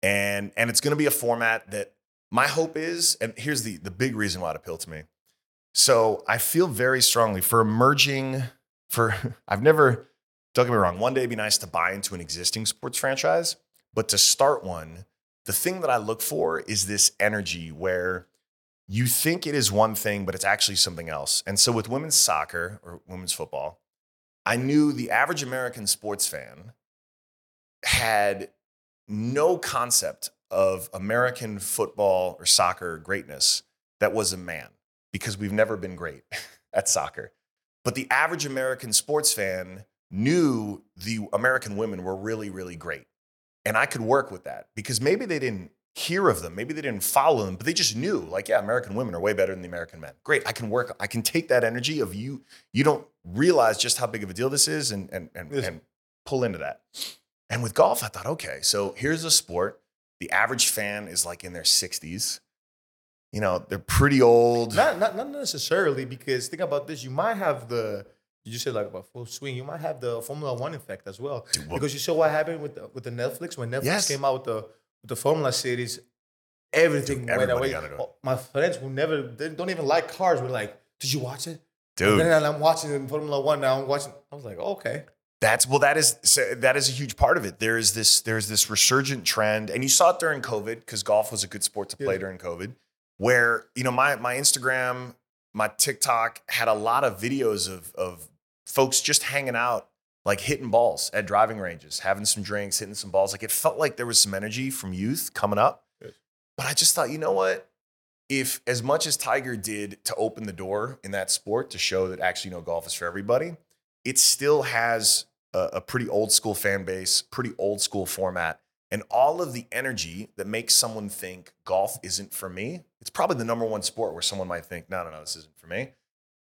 and and it's going to be a format that my hope is, and here's the the big reason why it appealed to me. So I feel very strongly for emerging. For <laughs> I've never don't get me wrong. One day it'd be nice to buy into an existing sports franchise, but to start one, the thing that I look for is this energy where you think it is one thing, but it's actually something else. And so with women's soccer or women's football, I knew the average American sports fan had no concept of American football or soccer greatness that was a man because we've never been great <laughs> at soccer. But the average American sports fan knew the American women were really, really great. And I could work with that because maybe they didn't hear of them, maybe they didn't follow them, but they just knew, like, yeah, American women are way better than the American men. Great. I can work, I can take that energy of you, you don't realize just how big of a deal this is and and and, and pull into that. And with golf, I thought, okay, so here's a sport. The average fan is like in their 60s. You know, they're pretty old. Not, not not necessarily because think about this. You might have the you just said like about full swing. You might have the Formula One effect as well Dude, because you saw what happened with the, with the Netflix when Netflix Yes. came out with the with the Formula series. Everything Dude, went away. got into it. Oh, My friends who never they don't even like cars were like, "Did you watch it?" Dude. And then I'm watching Formula One now. I'm watching. I was like, okay. That's well, that is so that is a huge part of it. There is this there's this resurgent trend, and you saw it during COVID because golf was a good sport to play Yeah. during COVID. Where you know my my Instagram, my TikTok had a lot of videos of of folks just hanging out like hitting balls at driving ranges, having some drinks, hitting some balls. Like it felt like there was some energy from youth coming up. Yes. But I just thought, you know what? If as much as Tiger did to open the door in that sport to show that actually, you know, golf is for everybody, it still has a, a pretty old school fan base, pretty old school format. And all of the energy that makes someone think golf isn't for me, it's probably the number one sport where someone might think, no, no, no, this isn't for me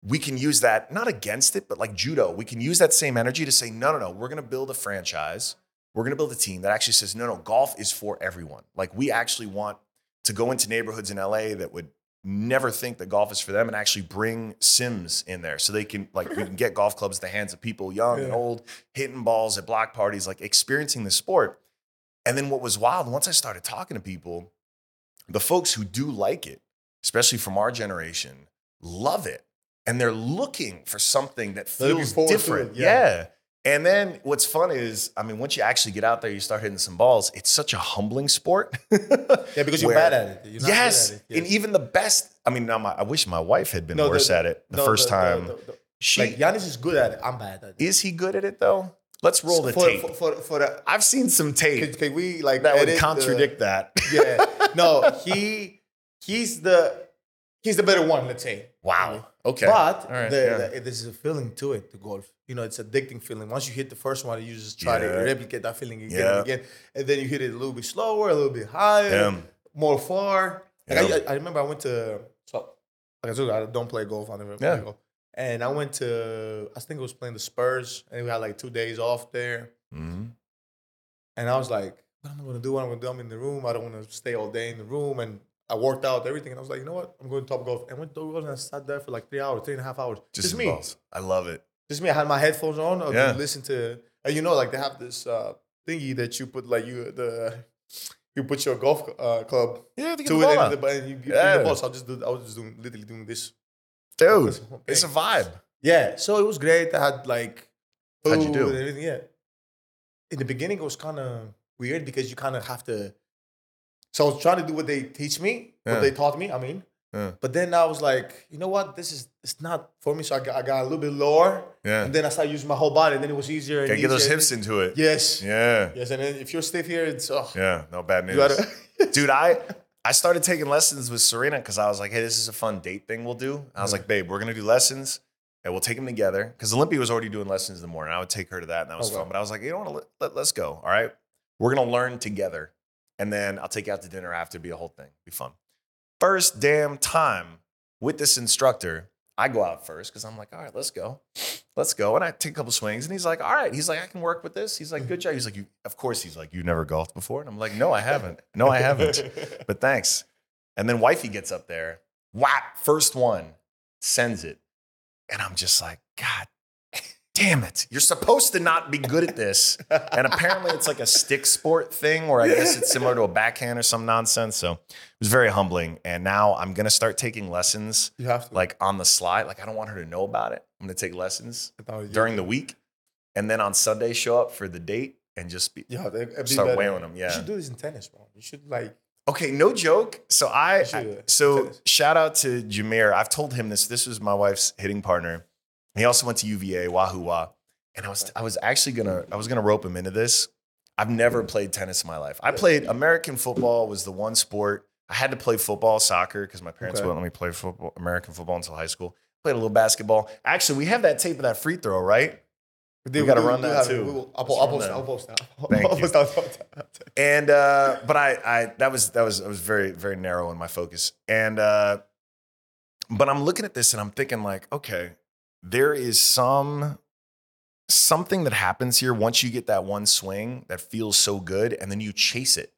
we can use that not against it, but like judo, we can use that same energy to say, no, no, no, we're going to build a franchise. We're going to build a team that actually says, no, no, golf is for everyone. Like we actually want to go into neighborhoods in LA that would never think that golf is for them and actually bring sims in there so they can like we can get golf clubs in the hands of people young and old hitting balls at block parties like experiencing the sport and then what was wild once i started talking to people the folks who do like it especially from our generation love it and they're looking for something that feels different yeah. yeah and then what's fun is, I mean, once you actually get out there, you start hitting some balls. It's such a humbling sport. <laughs> Yeah, because you're Where- bad at it. Yes. at it. and even the best. I mean, my, I wish my wife had been No, the- worse at it the No, first the- the- time. the- the- she like Giannis is good at it. I'm bad at it. is he good at it though? Let's roll the for, tape. For, for, for the, I've seen some tape can, can we like that would the- contradict that. <laughs> yeah. No, he he's the he's the better one. Let's say. wow. Okay. But right, the, yeah. the, there's a feeling to it, the golf. You know, it's addicting feeling. Once you hit the first one, you just try Yeah. to replicate that feeling again Yeah. and again. And then you hit it a little bit slower, a little bit higher, more far. Like I, I remember I went to, so, like I told you, I don't play golf. I never play golf. And I went to, I think it was playing the Spurs, and we had like two days off there. Mhm. And I was like, what am I gonna do? What am I gonna do? I'm in the room. I don't wanna stay all day in the room. And I worked out everything. And I was like, you know what? I'm going to Top Golf. And went to Top Golf and I sat there for like three hours, three and a half hours. Just, Just, me. balls. I love it. Just me. I had my headphones on. I Yeah. listen to, and you know, like they have this uh, thingy that you put like you the you put your golf uh, club Yeah, to to the it and, the, and you, Yeah. the ball. So I just do, I was just doing literally doing this. Dude, this it's a vibe. Yeah, so it was great. I had like How'd you do? and everything. Yeah. In the beginning, it was kind of weird because you kind of have to. So I was trying to do what they teach me, Yeah. what they taught me. I mean, Yeah. but then I was like, you know what? This is it's not for me. So I got, I got a little bit lower, Yeah. and then I started using my whole body. And then it was easier. And Gotta get those hips into it. Yes. Yeah. Yes, and then if you're stiff here, it's oh, Yeah. No bad news. gotta. <laughs> Dude, I I started taking lessons with Serena because I was like, hey, this is a fun date thing we'll do. I was like, babe, we're gonna do lessons and we'll take them together. Because Olympia was already doing lessons in the morning. I would take her to that, and that was Okay. fun. But I was like, you know what? Let, let, let's go. All right. We're gonna learn together. And then I'll take you out to dinner after, be a whole thing. Be fun. First damn time with this instructor, I go out first because I'm like, all right, let's go. Let's go. And I take a couple swings. And he's like, all right. He's like, I can work with this. He's like, good job. He's like, you of course he's like, you've never golfed before. And I'm like, no, I haven't. No, I haven't <laughs> but thanks. And then wifey gets up there, whap, first one, sends it. And I'm just like, God damn it. You're supposed to not be good at this. And apparently it's like a stick sport thing where I guess it's similar to a backhand or some nonsense. So it was very humbling. And now I'm going to start taking lessons you have to like on the slide. Like I don't want her to know about it. I'm going to take lessons during the week. And then on Sunday, show up for the date and just be, yeah, be start better. wailing them. Yeah. You should do this in tennis, bro. You should like. Okay, no joke. So I, should I- so Tennis. shout out to Jameer. I've told him this. This was my wife's hitting partner. He also went to UVA, Wahoo Wah. And I was I was actually gonna I was gonna rope him into this. I've never played tennis in my life. I played American football was the one sport. I had to play football, soccer, because my parents Okay. wouldn't let me play football, American football until high school. Played a little basketball. Actually, we have that tape of that free throw, right? We gotta run that have too. Will- I'll, Let's po- I'll post. that. I'll. <laughs> Thank I'll you. post that. And uh, but I, I that was that was I was very very narrow in my focus. And uh, but I'm looking at this and I'm thinking like, okay, there is some something that happens here once you get that one swing that feels so good, and then you chase it.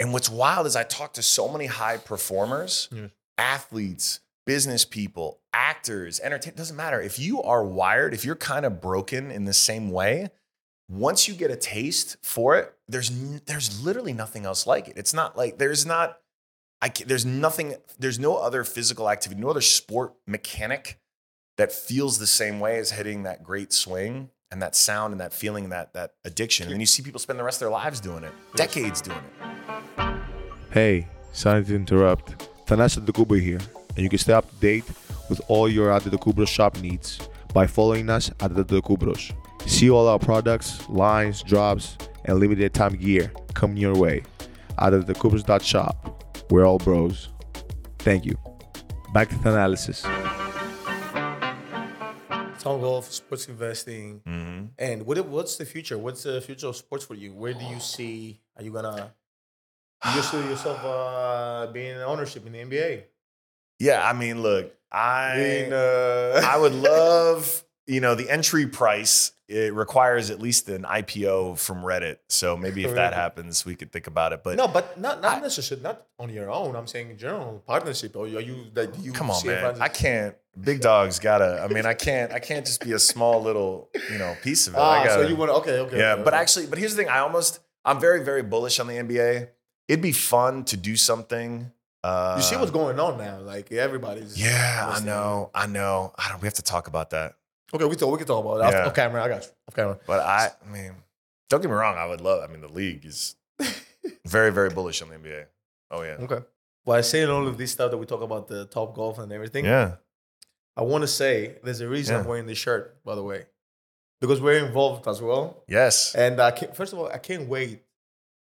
And what's wild is I talk to so many high performers, Yeah. athletes, business people, actors, entertain. Doesn't matter if you are wired. If you're kind of broken in the same way, once you get a taste for it, there's there's literally nothing else like it. It's not like there's not I there's nothing there's no other physical activity, no other sport mechanic that feels the same way as hitting that great swing and that sound and that feeling and that that addiction. And then you see people spend the rest of their lives doing it, decades doing it. Hey, sorry to interrupt. Thanasis Antetokounmpo here, and you can stay up to date with all your Antetokounbros shop needs by following us at the Decubros. See all our products, lines, drops, and limited time gear coming your way out of the Coopers.shop. We're all bros. Thank you. Back to Thanalysis. Tom Golf, sports investing, hmm and what what's the future? What's the future of sports for you? Where do you see? Are you gonna? Do you see yourself uh, being in ownership in the NBA? Yeah, I mean, look, I Being, uh, I would love, <laughs> you know, the entry price. It requires at least an IPO from Reddit. So maybe if that happens, we could think about it. But no, but not not necessarily not on your own. I'm saying in general partnership. Or are you that you come on, man, I can't. Big dogs gotta. I mean, I can't. I can't just be a small little, you know, piece of it. Ah, I gotta, so you want to okay okay. yeah, okay, but okay. actually, but here's the thing. I almost, I'm very, very bullish on the NBA. It'd be fun to do something. Uh, you see what's going on now. Like everybody's Yeah, I know. I know. I don't. We have to talk about that. Okay, we can talk. We can talk about it off, Yeah. off camera. I got you. Off camera. But I, I mean, don't get me wrong. I would love. I mean, the league is <laughs> very, very bullish on the NBA. Oh yeah, Okay. Well, I say all of this stuff that we talk about the top golf and everything. yeah. I want to say there's a reason I'm wearing this shirt, by the way, because we're involved as well. Yes. And I can't, first of all, I can't wait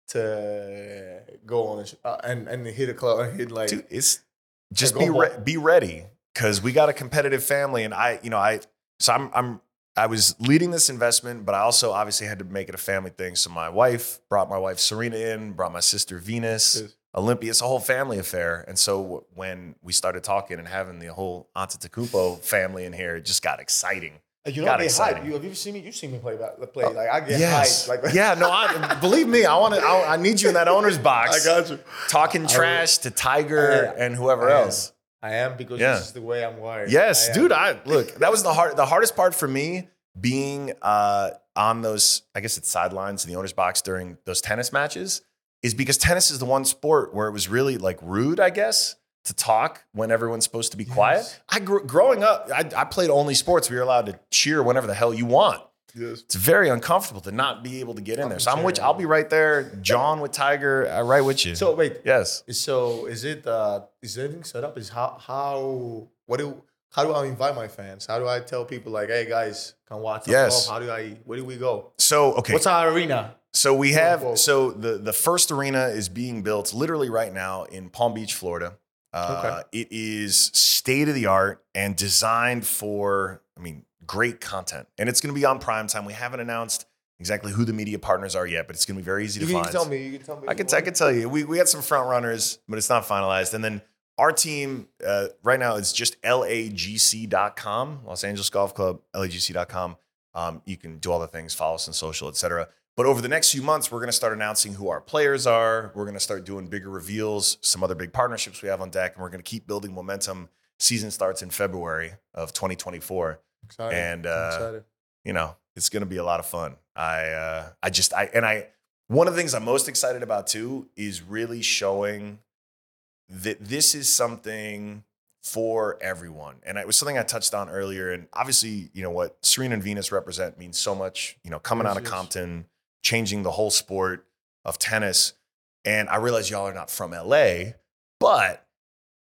to go on and, uh, and and hit a club and hit like Dude, it's just be re- be ready because we got a competitive family, and I, you know, I so I'm I'm I was leading this investment, but I also obviously had to make it a family thing. So my wife brought my wife Serena in, brought my sister Venus. Yes. Olympia, it's a whole family affair. And so when we started talking and having the whole Antetokounmpo family in here, it just got exciting. you know got get exciting. hyped. You have you seen me? You've seen me play that play? Like I get yes. hyped. Like yeah, no, I, believe me, I want to. I, I need you in that owner's <laughs> box. I got you. talking I- trash to Tiger I- and whoever I else. I am because Yeah. this is the way I'm wired. Yes, I dude. I look. That was the hard. The hardest part for me being uh, on those. I guess it's sidelines in the owner's box during those tennis matches is because tennis is the one sport where it was really like rude. I guess to talk when everyone's supposed to be quiet. Yes. I grew growing up. I, I played only sports. We were allowed to cheer whenever the hell you want. Yes. It's very uncomfortable to not be able to get in there. So I'm with. cheering. I'll be right there. John with Tiger. uh, right with you. So wait, yes. So is it uh is everything set up? Is how how what do how do I invite my fans? How do I tell people like, hey guys, come watch? us Yes. How do I where do we go? So okay. What's our arena? So we have so the the first arena is being built literally right now in Palm Beach, Florida. Uh, It is state of the art and designed for, I mean, great content, and it's going to be on prime time. We haven't announced exactly who the media partners are yet, but it's going to be very easy You to can, find. tell me. You can tell me. I can I can tell you, we we got some front runners, but it's not finalized. And then our team uh, right now is just lagc.com, Los Angeles Golf Club, lagc.com. Um, you can do all the things, follow us on social, etc. But over the next few months, we're going to start announcing who our players are. We're going to start doing bigger reveals, some other big partnerships we have on deck, and we're going to keep building momentum. Season starts in February of 2024 Excited. and uh, excited. you know, it's going to be a lot of fun. I, uh, I just, I, and I, one of the things I'm most excited about too is really showing that this is something for everyone. And it was something I touched on earlier. And obviously, you know, what Serena and Venus represent means so much, you know, coming Yes, out of yes. Compton, changing the whole sport of tennis. And I realize y'all are not from LA, but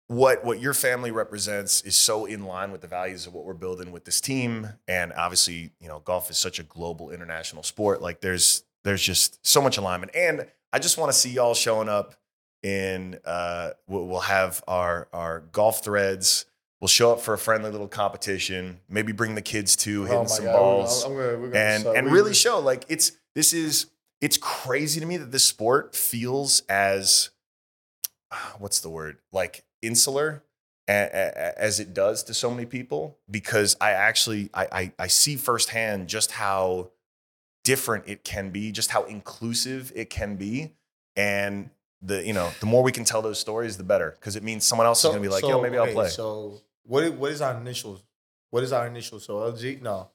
what what your family represents is so in line with the values of what we're building with this team. And obviously you know golf is such a global international sport. Like there's there's just so much alignment. And i just want to see y'all showing up in uh we'll, we'll have our our golf threads. We'll show up for a friendly little competition. Maybe bring the kids too hitting Oh my some God, balls. I'm, gonna, gonna and start- and really show like it's this is it's crazy to me that this sport feels as what's the word? Like insular as it does to so many people because I actually I, I I see firsthand just how different it can be, just how inclusive it can be, and the you know the more we can tell those stories, the better because it means someone else is gonna be like, yo, maybe I'll play. So what is, what is our initials? What is our initials? So LG no,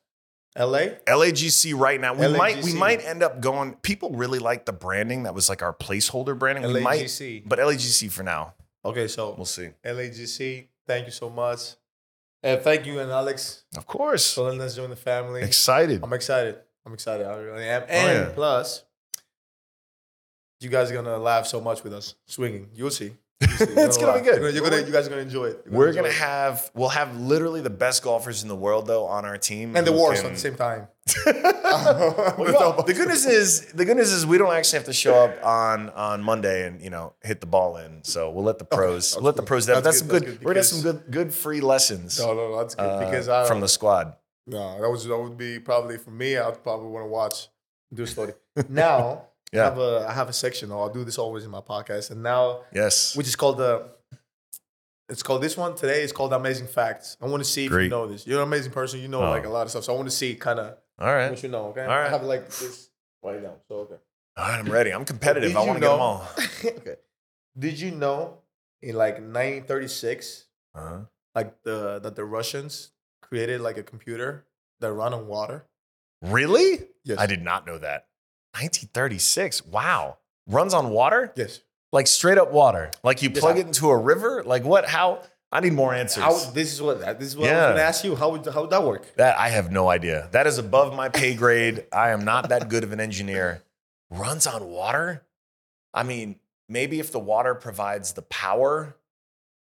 LA. LAGC right now. We might we might end up going. People really like the branding. That was like our placeholder branding. We might, LAGC. but LAGC for now. Okay, so We'll see. LAGC. Thank you so much. And thank you and Alex Of course. for letting us join the family. Excited. I'm excited. I'm excited. I really am. Oh, and Oh, yeah. plus, you guys are gonna laugh so much with us swinging. You'll see. <laughs> You'll see. You're It's gonna be good. You're gonna, you're gonna- you guys are gonna enjoy it. You're We're enjoy gonna it. have we'll have literally the best golfers in the world though on our team and the worst can- at the same time. <laughs> Well, the goodness is the goodness is we don't actually have to show up on on Monday and you know hit the ball in. So we'll let the pros we'll let the pros. That's, That's some good, good. that's good we're gonna have some good good free lessons No, no, that's good uh, because I from the squad. no, that was that would be probably for me. I'd probably want to watch do a study. now I <laughs> Yeah. have a I have a section. I'll do this always in my podcast, and now Yes. which is called the. It's called this one today. is called Amazing Facts. I want to see if you know this. You're an amazing person. You know Oh. like a lot of stuff. So I want to see kind of All right. what you know. Okay. All right. I have like this right now. So okay. All right. I'm ready. I'm competitive. Did I want to get them all. <laughs> okay. Did you know in like 1936, Uh-huh. like the that the Russians created like a computer that run on water? Really? Yes. I did not know that. 1936. Wow. Runs on water? Yes. Like straight up water. Like you plug I- it into a river? Like what? How? I need more answers. How, this is what this is what I Yeah. was going to ask you. How would how would that work? That I have no idea. That is above my pay grade. I am not that good of an engineer. Runs on water? I mean, maybe if the water provides the power.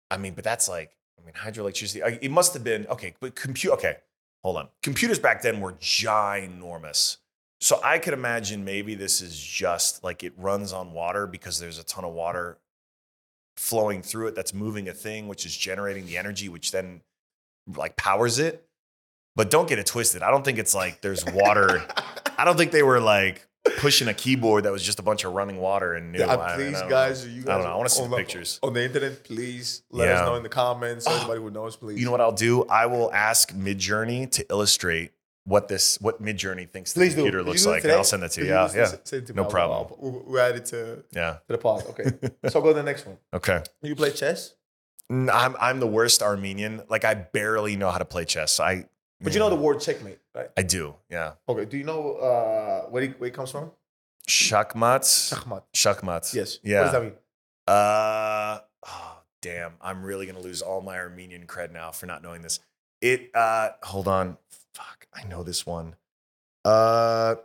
I mean, but that's like, I mean, hydroelectricity. I- It must have been okay. But compute. Okay, hold on. Computers back then were ginormous. So I could imagine maybe this is just like it runs on water because there's a ton of water flowing through it that's moving a thing, which is generating the energy, which then like powers it. But don't get it twisted. I don't think it's like there's water. I don't think they were like pushing a keyboard that was just a bunch of running water and new. Yeah, I- I please, guys, you guys. I don't know. I want to see the pictures. on the internet. Please let us know in the comments. Oh. Anybody <gasps> who knows, please. You know what I'll do? I will ask Midjourney to illustrate what this what Midjourney thinks the Please computer you looks like, today? I'll send it to you. Yeah, yeah, send it to me? No I'll- problem. I'll- We'll, we'll add it to, to yeah. the pod. Okay. <laughs> so I'll go to the next one. Okay. You play chess, I'm I'm the worst Armenian. Like I barely know how to play chess. I but you know the word checkmate, right? I do. Yeah. Okay. Do you know uh, where, it, where it comes from? Shachmats. Shachmat. Shachmats. Yes. Yeah. What does that mean? Uh oh, damn. I'm really gonna lose all my Armenian cred now for not knowing this. It uh hold on. Fuck, I know this one. Uh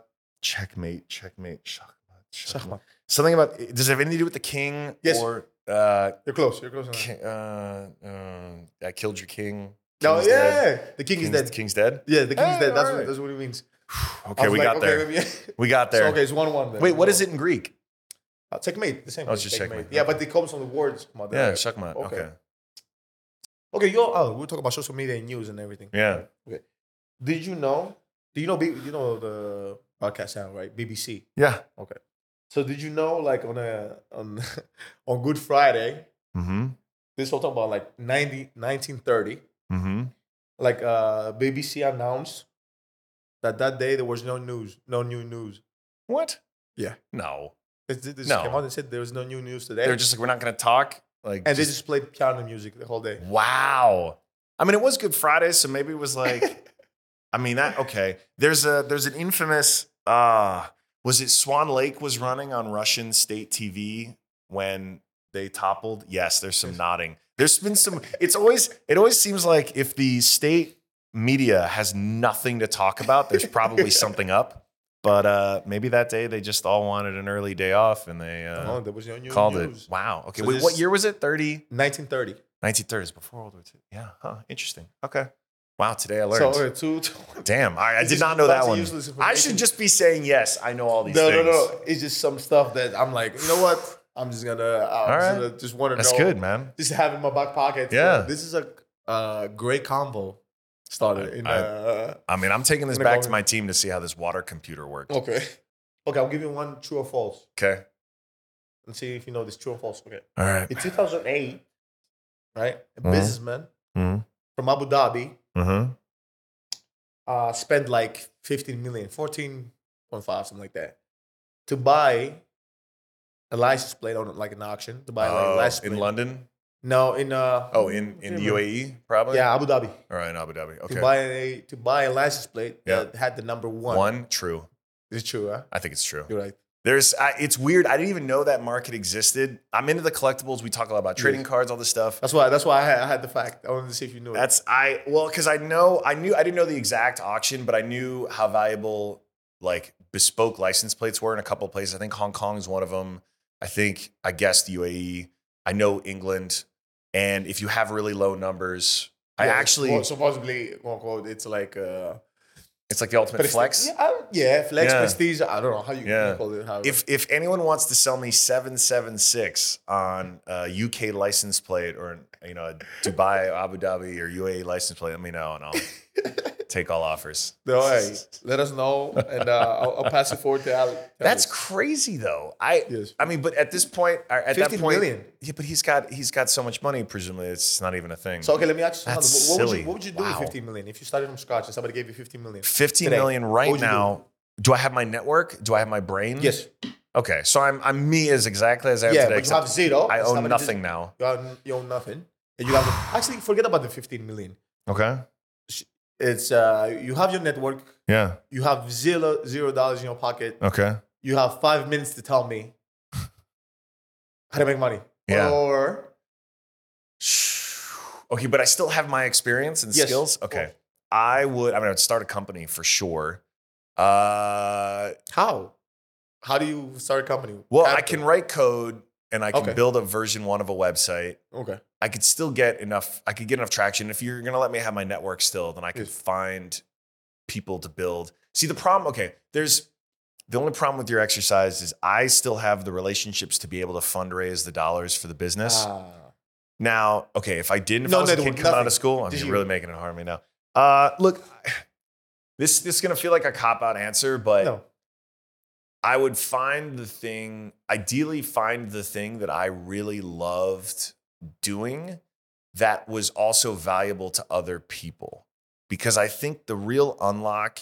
checkmate, checkmate, shachmat. Something about does it have anything to do with the king? Yes. Or uh, You're close. You're close. ki- uh, uh I killed your king. No, King's yeah, dead. yeah. The king King's, is dead. The king's dead? Yeah, the king's Hey, dead. That's alright. what that's what it means. <sighs> Okay, we like, got okay, there. maybe- <laughs> We got So, there. okay, it's one one. Then. Wait, what is it in Greek? Uh, checkmate. The same. Oh, it's just checkmate. Yeah, Okay. but it comes from the words. On, Yeah, shachmat. Okay. Okay. Okay, yo, oh, we'll talk about social media and news and everything. Yeah. Okay. Did you know? Do you know? B- You know the broadcast channel, right? BBC. Yeah. Okay. So did you know, like on a on <laughs> on Good Friday, Mm-hmm. this whole talking about like 90, 1930, Mm-hmm. like uh BBC announced that that day there was no news, no new news. What? Yeah. No. This, this No. came out and said there was no new news today. They're just like, we're not going to talk. Like, and they just- just played piano music the whole day. wow. I mean, it was Good Friday, so maybe it was like, <laughs> I mean, that okay. There's a there's an infamous. Uh was it Swan Lake was running on Russian state TV when they toppled? Yes. There's some nodding. There's been some. It's always it always seems like if the state media has nothing to talk about, there's probably <laughs> something up. But uh, maybe that day they just all wanted an early day off and they uh, no, there was called news. it. Wow. Okay. So Wait, what year was it? 30? 1930. 1930s before World War II. Yeah. Huh. Interesting. Okay. Wow. Today I So learned. okay, two, two Damn. I, I did not know that one. I should just be saying yes. I know all these no, things. no, no. It's just some stuff that I'm like, you know what? I'm just gonna, I'm All just, right. gonna just want to That's know. good, man. Just have it in my back pocket. Yeah. This is a uh, great combo starter. In, I- uh, I mean, I'm taking this back go to my team to see how this water computer works. okay. Okay, I'll give you one true or false Okay. and see if you know this true or false. Okay. All right. In 2008, right, a Mhm. businessman Mm-hmm. from Abu Dhabi Mm-hmm. uh, spent like 15 million, 14.5, something like that, to buy a license plate on like an auction to buy like a license Oh, in. London? No, in uh Oh, in, in UAE, probably? yeah, Abu Dhabi. All right, in Abu Dhabi. Okay. To buy a to buy a license plate Yeah. that had the number one. One, true. Is it true, huh? I think it's true. You're right. There's, I, it's weird. I didn't even know that market existed. I'm into the collectibles. We talk a lot about trading cards, all this stuff. That's why that's why I had, I had the fact. I wanted to see if you knew it. That's I well because I know I knew I didn't know the exact auction, but I knew how valuable like bespoke license plates were in a couple of places. I think Hong Kong is one of them. I think I guess the UAE. I know England, and if you have really low numbers, I Yeah, actually well, supposedly quote unquote it's like uh It's like the ultimate Presti- flex. Yeah, I- yeah, flex, Yeah. prestige. I don't know how you, Yeah. call it. How If if anyone wants to sell me seven seven six on a UK license plate or you know a Dubai, Abu Dhabi, or UAE license plate, let me know and I'll <laughs> take all offers. no, hey, let us know, and uh, I'll, I'll pass it forward to Al. <laughs> That's crazy though. I Yes. I mean, but at this point, at that 15 point, million. yeah, but he's got he's got so much money. Presumably, it's not even a thing. So okay, let me ask you something. That's What, what would you what would you do Wow. with 15 million if you started from scratch and somebody gave you 15 million? Fifteen today, million right you do? now. Do I have my network? Do I have my brain? Yes. Okay, so I'm I'm me as exactly as I am Yeah, today. but you have zero. I own nothing did- now. You, own, you own nothing, and you have actually forget about the 15 million. Okay. It's uh, you have your network. Yeah. You have zero zero dollars in your pocket. Okay. You have five minutes to tell me how to make money. Yeah. Or Okay, but I still have my experience and Yes. skills. Okay. I would I mean I would start a company for sure. Uh how? How do you start a company? well, I can write code and I can Okay. build a version 1 of a website. Okay. I could still get enough I could get enough traction if you're to let me have my network still, then I could Yes. find people to build. See the problem, okay, there's the only problem with your exercise is I still have the relationships to be able to fundraise the dollars for the business. Ah. Now, okay, if I didn't, if No I was a kid coming out of school, I'm really making it hard on me now. Uh, look, <sighs> this this is gonna feel like a cop out answer, but no. I would find the thing, ideally, find the thing that I really loved doing that was also valuable to other people. Because I think the real unlock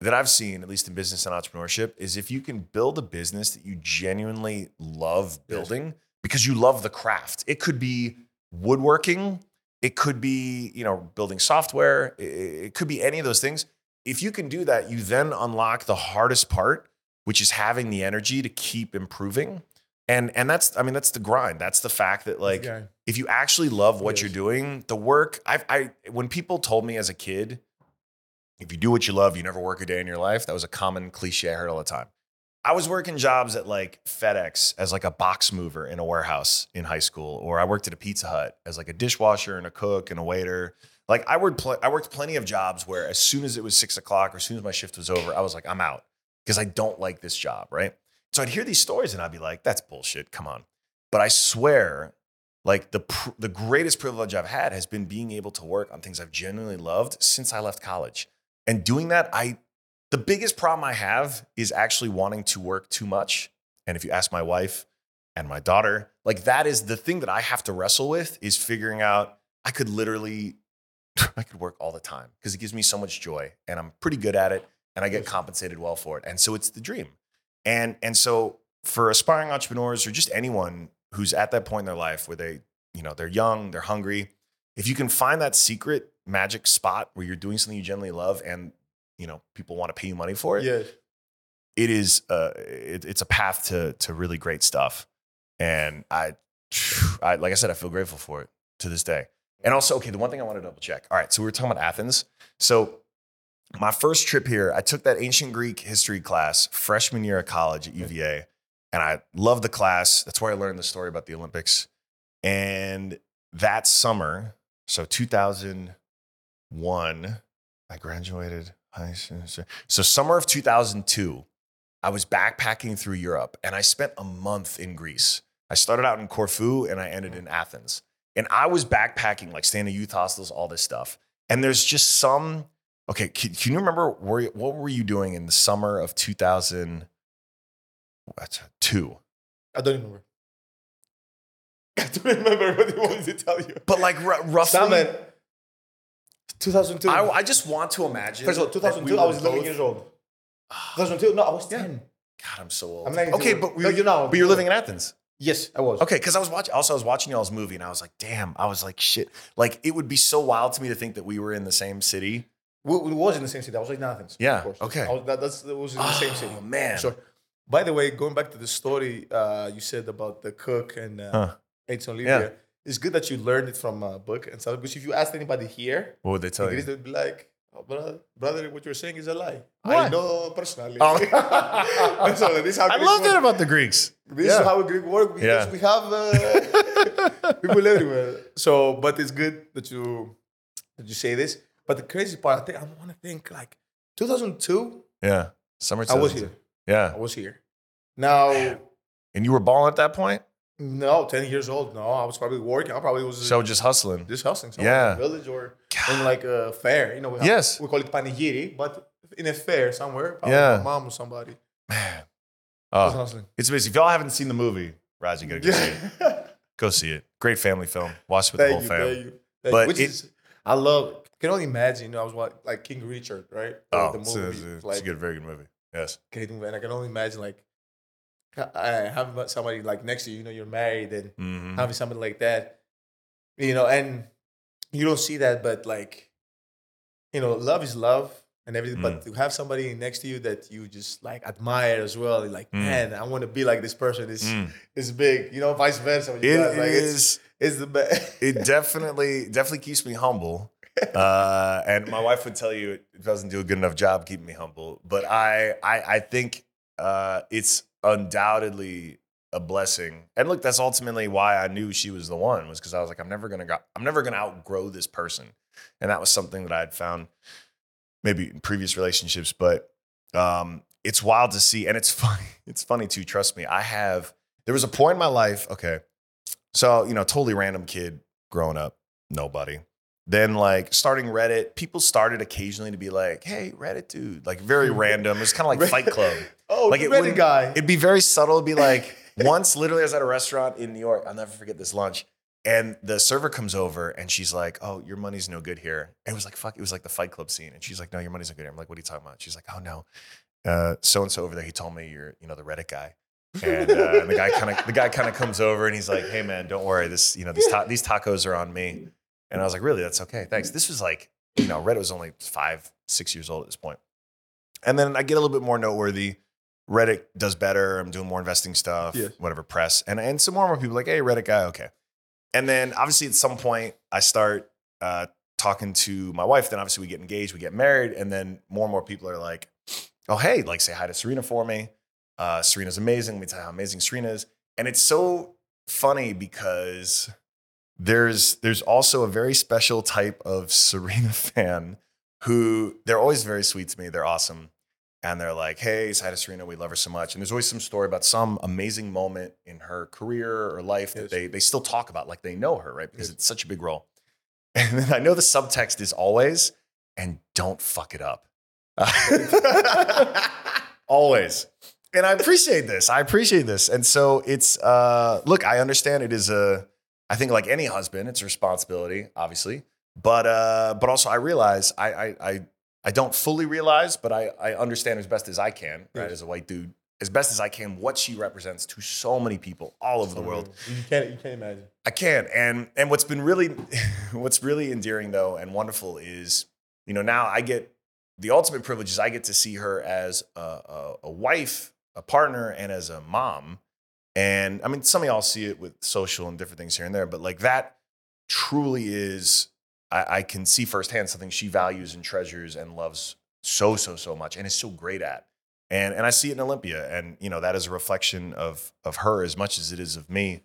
that I've seen, at least in business and entrepreneurship, is if you can build a business that you genuinely love building because you love the craft. It could be woodworking, it could be, you know, building software, it, could be any of those things. If you can do that, you then unlock the hardest part, which is having the energy to keep improving. And and that's I mean that's the grind. That's the fact that like Yeah. if you actually love what you're doing, the work I I when people told me as a kid, if you do what you love, you never work a day in your life. That was a common cliche I heard all the time. I was working jobs at like FedEx as like a box mover in a warehouse in high school, or I worked at a Pizza Hut as like a dishwasher and a cook and a waiter. Like I worked, pl- I worked plenty of jobs where as soon as it was six o'clock or as soon as my shift was over, I was like, I'm out because I don't like this job, right? So I'd hear these stories and I'd be like, that's bullshit. Come on. But I swear, like the pr- the greatest privilege I've had has been being able to work on things I've genuinely loved since I left college. And doing that, I the biggest problem I have is actually wanting to work too much. And if you ask my wife and my daughter, like that is the thing that I have to wrestle with is figuring out I could literally <laughs> I could work all the time because it gives me so much joy and I'm pretty good at it and I get compensated well for it. And so it's the dream. And and so for aspiring entrepreneurs or just anyone who's at that point in their life where they, you know, they're young, they're hungry, if you can find that secret magic spot where you're doing something you genuinely love and you know people want to pay you money for it, Yeah. it is uh, it, it's a path to to really great stuff. And I, I like I said, I feel grateful for it to this day. And also, okay, the one thing I want to double check. All right, so we were talking about Athens. So my first trip here, I took that ancient Greek history class freshman year of college at UVA, and I loved the class. That's where I learned the story about the Olympics. And that summer, so 2001, I graduated high school. So summer of 2002, I was backpacking through Europe, and I spent a month in Greece. I started out in Corfu, and I ended in Athens. And I was backpacking, like staying in youth hostels, all this stuff. And there's just some Okay, can, can you remember where, what were you doing in the summer of 2002? I don't remember. <laughs> I don't remember what he wanted to tell you. But like r- roughly, Salmon. 2002. I, I just want to imagine. First of all, 2002, we I was 11 both- years old. Ah. 2002? No, I was 10. God, I'm so old. I'm 92. okay, but we, No, you know. but you're living in Athens. Yes, I was. Okay, because I was watching. Also, I was watching y'all's movie, and I was like, "Damn!" I was like, "Shit!" Like it would be so wild to me to think that we were in the same city. We, we was in the same city. I was like in Athens. Yeah, Of course. okay. Was, that, that's, that was in the same city. Oh, man. Sure. By the way, going back to the story uh, you said about the cook and uh, Huh. Olivia, Yeah. it's good that you learned it from a book and stuff. Because if you asked anybody here, What would they tell you? they'd be like, oh, brother, brother, what you're saying is a lie. I know personally. Oh. <laughs> so this <laughs> I Greek love that about the Greeks. This Yeah. is how a Greek work because Yeah. we have uh, <laughs> people everywhere. So, but it's good that you that you say this. But the crazy part, I think I want to think like 2002. Yeah, summer. I was here. Yeah, I was here. Now, and you were balling at that point, no, 10 years old. No, I was probably working. I probably was uh, so just hustling. just hustling somewhere Yeah. in village or in like a fair. You know, we have- Yes. we call it panigiri, but in a fair somewhere. Probably Yeah. my mom or somebody. Man, oh, hustling. it's amazing. If y'all haven't seen the movie, Raj, you gotta go see it. <laughs> Go see it. Great family film. Watch it with the whole you, fam. thank you. Thank But. Which it- is, I love. Can only imagine. You know, I was what, like King Richard, right? Oh, the it's, movie. it's- it's like, a good, very good movie. Yes. And I can only imagine like I having somebody like next to you. You know, you're married and hmm having somebody like that. You know, and you don't see that, but like, you know, love is love and everything. But to have somebody next to you that you just like admire as well, like, Mm. man, I want to be like this person. Is Mm. is big. You know, vice versa. It guys. like, is. It's, it's the best. it <laughs> definitely definitely keeps me humble. <laughs> Uh, and my wife would tell you it doesn't do a good enough job keeping me humble. But I I, I think uh, it's undoubtedly a blessing. And look, that's ultimately why I knew she was the one was because I was like, I'm never gonna go, I'm never gonna outgrow this person. And that was something that I had found maybe in previous relationships, but um, it's wild to see. And it's <laughs> funny, it's funny too, trust me. I have there was a point in my life, okay. So, you know, totally random kid growing up, nobody. Then, like, starting Reddit, people started occasionally to be like, hey, Reddit dude, like, very <laughs> random. It's kind of like Fight Club. <laughs> Oh, Like, it Reddit wouldn't- guy. It'd be very subtle. It'd be like, <laughs> once, literally, I was at a restaurant in New York. I'll never forget this lunch. And the server comes over and she's like, oh, your money's no good here. And it was like, fuck, it was like the Fight Club scene. And she's like, no, your money's no good here. I'm like, what are you talking about? She's like, oh, no. So and so over there, he told me you're, you know, the Reddit guy. And uh, the guy kind of the guy kind of comes over and he's like, "Hey man, don't worry. This you know these ta- these tacos are on me." And I was like, "Really? That's okay. Thanks." This was like you know Reddit was only five six years old at this point. And then I get a little bit more noteworthy. Reddit does better. I'm doing more investing stuff, Yes. whatever press, and and some more and more people like, "Hey, Reddit guy, okay." And then obviously at some point I start uh, talking to my wife. Then obviously we get engaged, we get married, and then more and more people are like, "Oh hey, like say hi to Serena for me." Uh, Serena's amazing. Let me tell you how amazing Serena is. And it's so funny because there's there's also a very special type of Serena <laughs> fan who they're always very sweet to me. They're awesome. And they're like, hey, to Serena. We love her so much. And there's always some story about some amazing moment in her career or life that Yes. they they still talk about, like they know her, right? Because Yes. it's such a big role. <laughs> And then I know the subtext is always, and don't fuck it up. <laughs> always and I appreciate this. I appreciate this. And so it's uh look, I understand it is a I think like any husband, it's a responsibility, obviously. But uh but also I realize I I I, I don't fully realize, but I I understand as best as I can, right? As a white dude, as best as I can what she represents to so many people all over the world. You can't. You can't imagine. I can't, And and what's been really <laughs> what's really endearing though and wonderful is, you know, now I get the ultimate privilege is I get to see her as a, a, a wife, a partner, and as a mom. And I mean, some of y'all see it with social and different things here and there, but like that truly is, I, I can see firsthand something she values and treasures and loves so, so, so much and is so great at. And, and I see it in Olympia. And, you know, that is a reflection of, of her as much as it is of me.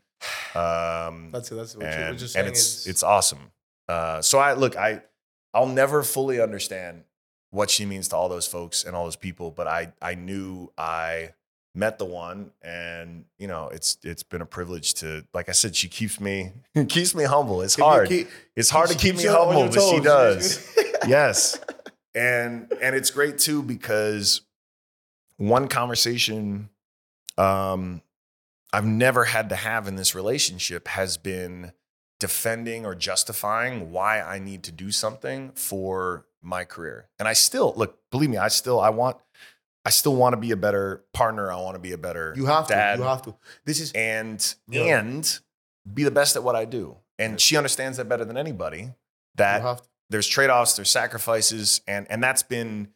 Um, That's it. That's what and, you're and saying. it's is, it's awesome. Uh, so I look, I I'll never fully understand what she means to all those folks and all those people, but I I knew I met the one, and you know it's it's been a privilege to like I said, she keeps me <laughs> keeps me humble. It's hard. keep- it's hard to keep me humble, but she does. <laughs> yes, and and it's great too because one conversation um I've never had to have in this relationship has been defending or justifying why I need to do something for my career. And I still look, believe me, I still I want I still want to be a better partner. I want to be a better You have dad to. You have to. This is and Yeah. and be the best at what I do. And she understands that better than anybody. That there's trade-offs, there's sacrifices, and and that's been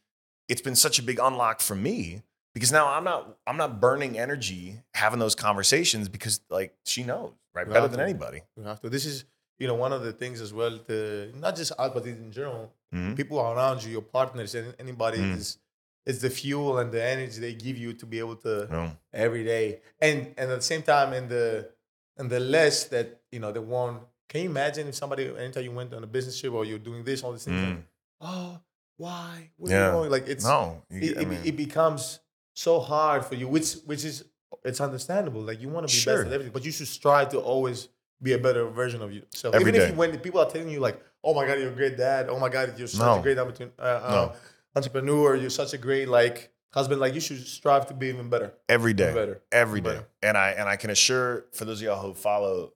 it's been such a big unlock for me because now I'm not I'm not burning energy having those conversations because like she knows right You better than to. anybody. You have to. This is you know one of the things as well. To not just us, but in general, Mhm. people around you, your partners, and anybody Mm. is is the fuel and the energy they give you to be able to No. every day. And and at the same time, in the and the less that you know, the one. Can you imagine if somebody anytime you went on a business trip or you're doing this, all these things, like, Mm. oh, why? Yeah. doing? Like it's no, you- it, mean, it becomes so hard for you, which which is it's understandable. Like you want to be Sure. best at everything, but you should strive to always be a better version of yourself. Every Even if you, when people are telling you like, "Oh my God, you're a great dad," "Oh my God, you're such No. a great opportun- uh, uh, No. Entrepreneur," "You're such a great like husband," like you should strive to be even better. every day, better. every day. Better. And I and I can assure for those of y'all who follow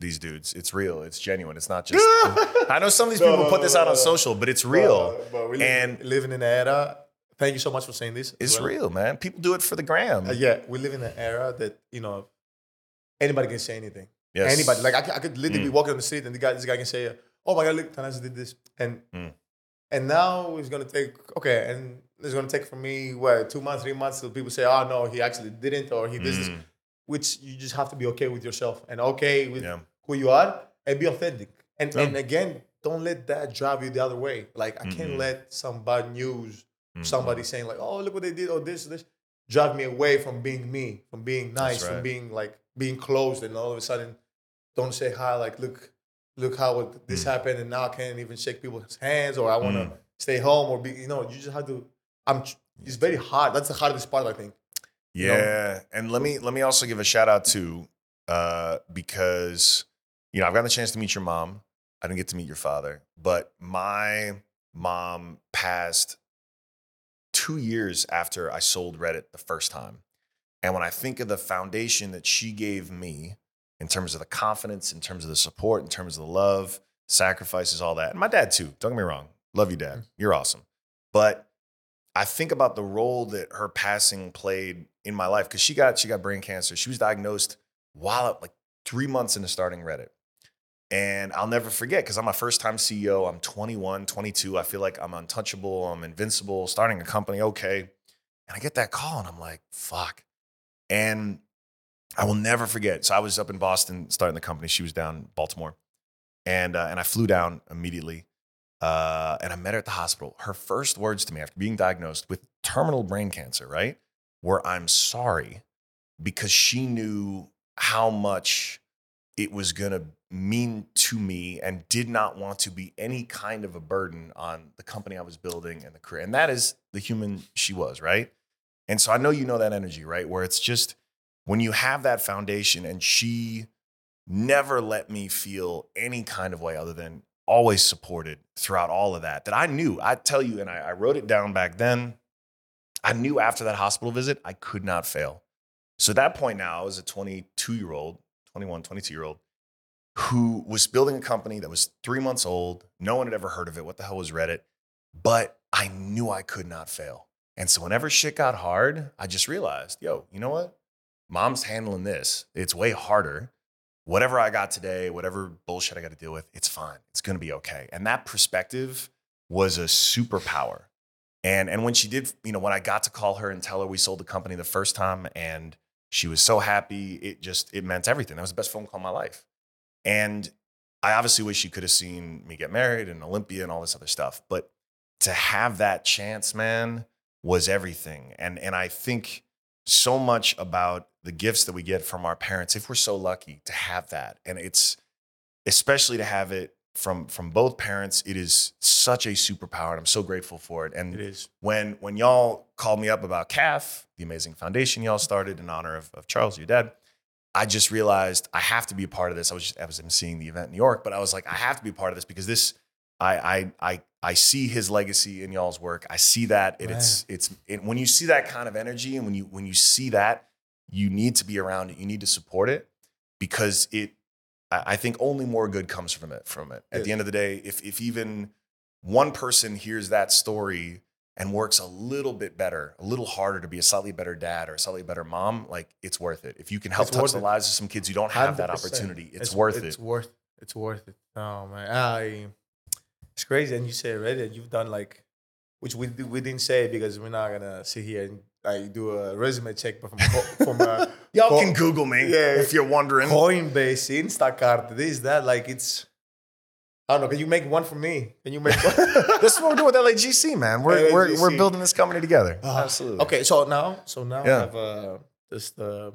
these dudes, it's real, it's genuine, it's not just. <laughs> I know some of these No, people no, put no, this out on social, but it's real. But, but we live, And- living in an era. Thank you so much for saying this. It's well. real, man. People do it for the gram. Uh, yeah, we live in an era that you know anybody can say anything. Yes. Anybody, like I, could- I could literally be Mm. walking on the street and the guy, this guy can say, "Oh my God, look, Thanasi did this," and Mm. And now it's gonna take okay, and it's gonna take for me what two months, three months till people say, "Oh no, he actually didn't," or he did this, Mm. which you just have to be okay with yourself and okay with Yeah. who you are and be authentic. And Yeah. and again, don't let that drive you the other way. Like I can't Mhm. let some bad news, Mhm. somebody saying like, "Oh, look what they did," or this, this, drive me away from being me, from being nice, right. from being like being closed, and all of a sudden, don't say hi. Like, look, look how it- this Mm. happened, and now I can't even shake people's hands, or I want to Mm. stay home, or be. You know, you just have to. I'm it's very hard. That's the hardest part, I think. you know? Yeah, and let me let me also give a shout out to uh, because you know I've gotten the chance to meet your mom. I didn't get to meet your father, but my mom passed two years after I sold Reddit the first time. And when I think of the foundation that she gave me in terms of the confidence, in terms of the support, in terms of the love, sacrifices, all that, and my dad too. Don't get me wrong, love you, dad. Mm-hmm. You're awesome, but I think about the role that her passing played in my life because she got she got brain cancer. She was diagnosed while like three months into starting Reddit. And I'll never forget because I'm my first time CEO. I'm 21, 22. I feel like I'm untouchable. I'm invincible, starting a company. Okay. And I get that call and I'm like, fuck. And I will never forget. So I was up in Boston starting the company. She was down in Baltimore. And, uh, and I flew down immediately. Uh, and I met her at the hospital. Her first words to me after being diagnosed with terminal brain cancer, right? Were I'm sorry because she knew how much it was going to mean to me and did not want to be any kind of a burden on the company I was building and the career. And that is the human she was, right? And so I know you know that energy, right? Where it's just when you have that foundation and she never let me feel any kind of way other than always supported throughout all of that, that I knew, I tell you, and I, I wrote it down back then. I knew after that hospital visit, I could not fail. So at that point now, I was a 22 year old, 21, 22 year old who was building a company that was three months old. No one had ever heard of it. What the hell was Reddit? But I knew I could not fail. And so whenever shit got hard, I just realized, yo, you know what? Mom's handling this. It's way harder. Whatever I got today, whatever bullshit I got to deal with, it's fine. It's going to be okay. And that perspective was a superpower. And and when she did, you know, when I got to call her and tell her we sold the company the first time and she was so happy, it just it meant everything. That was the best phone call of my life. And I obviously wish she could have seen me get married and Olympia and all this other stuff. But to have that chance, man, was everything. And and I think so much about the gifts that we get from our parents, if we're so lucky to have that. And it's especially to have it from from both parents, it is such a superpower. And I'm so grateful for it. And It is. when when y'all called me up about CAF, the amazing foundation y'all started in honor of, of Charles, your dad, I just realized I have to be a part of this. I was just I was seeing the event in New York, but I was like, I have to be a part of this because this I I I I see his legacy in y'all's work. I see that and it's it's it, when you see that kind of energy and when you when you see that, you need to be around it. You need to support it because it I I think only more good comes from it. From it. At the end of the day, if if even one person hears that story and works a little bit better, a little harder to be a slightly better dad or a slightly better mom, like it's worth it. If you can help It's touch the it. lives of some kids who don't have that 100%. opportunity, it's, worth It's it. It's worth. It. It's worth it. Oh man, I. It's crazy, and you say Reddit. You've done like, which we we didn't say because we're not gonna sit here and like do a resume check, but from from uh, <laughs> Y'all Co- can Google me Yeah. if you're wondering. Coinbase, Instacart, this that like it's. I don't know. Can you make one for me? Can you make one? <laughs> this is what we're doing with LAGC, man. We're, we're, we're building this company together. Ah, Absolutely. Okay, so now, so now Yeah. I have uh, just uh,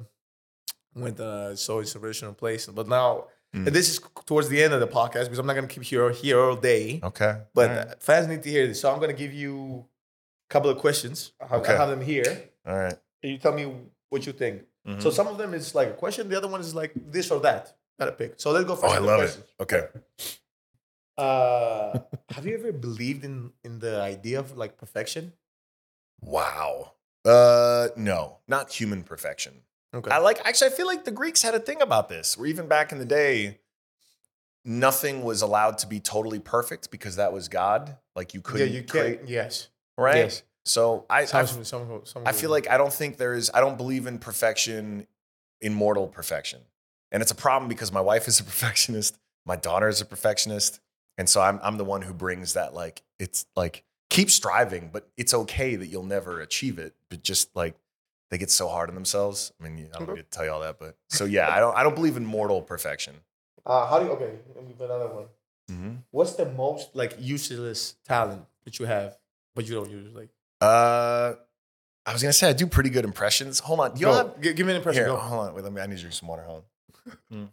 went uh, so inspirational place, but now Mm. And this is towards the end of the podcast because I'm not gonna keep here here all day. Okay. But right. uh, fans need to hear this, so I'm gonna give you a couple of questions. I have, I Okay. have them here. All right. And you tell me what you think. Mhm. So some of them is like a question, the other one is like this or that. Gotta pick. So let's go first. oh. I love it. Okay. Uh, <laughs> have you ever believed in in the idea of like perfection? Wow. Uh, no, not human perfection. Okay. I like actually I feel like the Greeks had a thing about this where even back in the day nothing was allowed to be totally perfect because that was God. Like you couldn't yeah, you create, can. Yes. right? Yes. So I I, Some, some, some, I feel like I don't think there is I don't believe in perfection in mortal perfection. And it's a problem because my wife is a <laughs> perfectionist, my daughter is a perfectionist, and so I'm I'm the one who brings that like it's like keep striving, but it's okay that you'll never achieve it, but just like they get so hard on themselves. I mean, I don't Okay. need to tell you all that, but so yeah, I don't I don't believe in mortal perfection. Uh, how do you? Okay, let me put another one. Mm-hmm. What's the most like useless talent that you have, but you don't use? Like, Uh, I was gonna say I do pretty good impressions. Hold on, do you go. have Gi- give me an impression. here? Go. Hold on, wait. Let me. I need to drink some water. Hold on.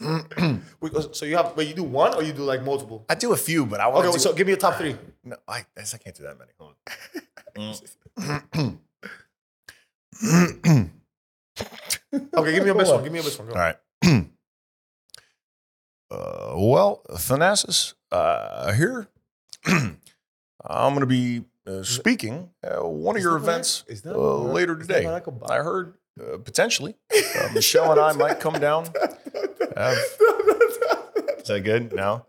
<clears throat> Wait, uh, So you have, but you do one or you do like multiple? I do a few, but I want Okay, to. so give me a top three. no, I, I guess I can't do that many. Hold on. <clears throat> <clears throat> <coughs> Okay, give me a best one. Give me a best one. Go. All right. <clears throat> uh, well, Thanasis, uh, here. <clears throat> I'm going to be uh, speaking at one of your events is that uh, later today. Barack I heard uh, potentially <laughs> uh, Michelle and I might come down. <laughs> Have- Is that good? No?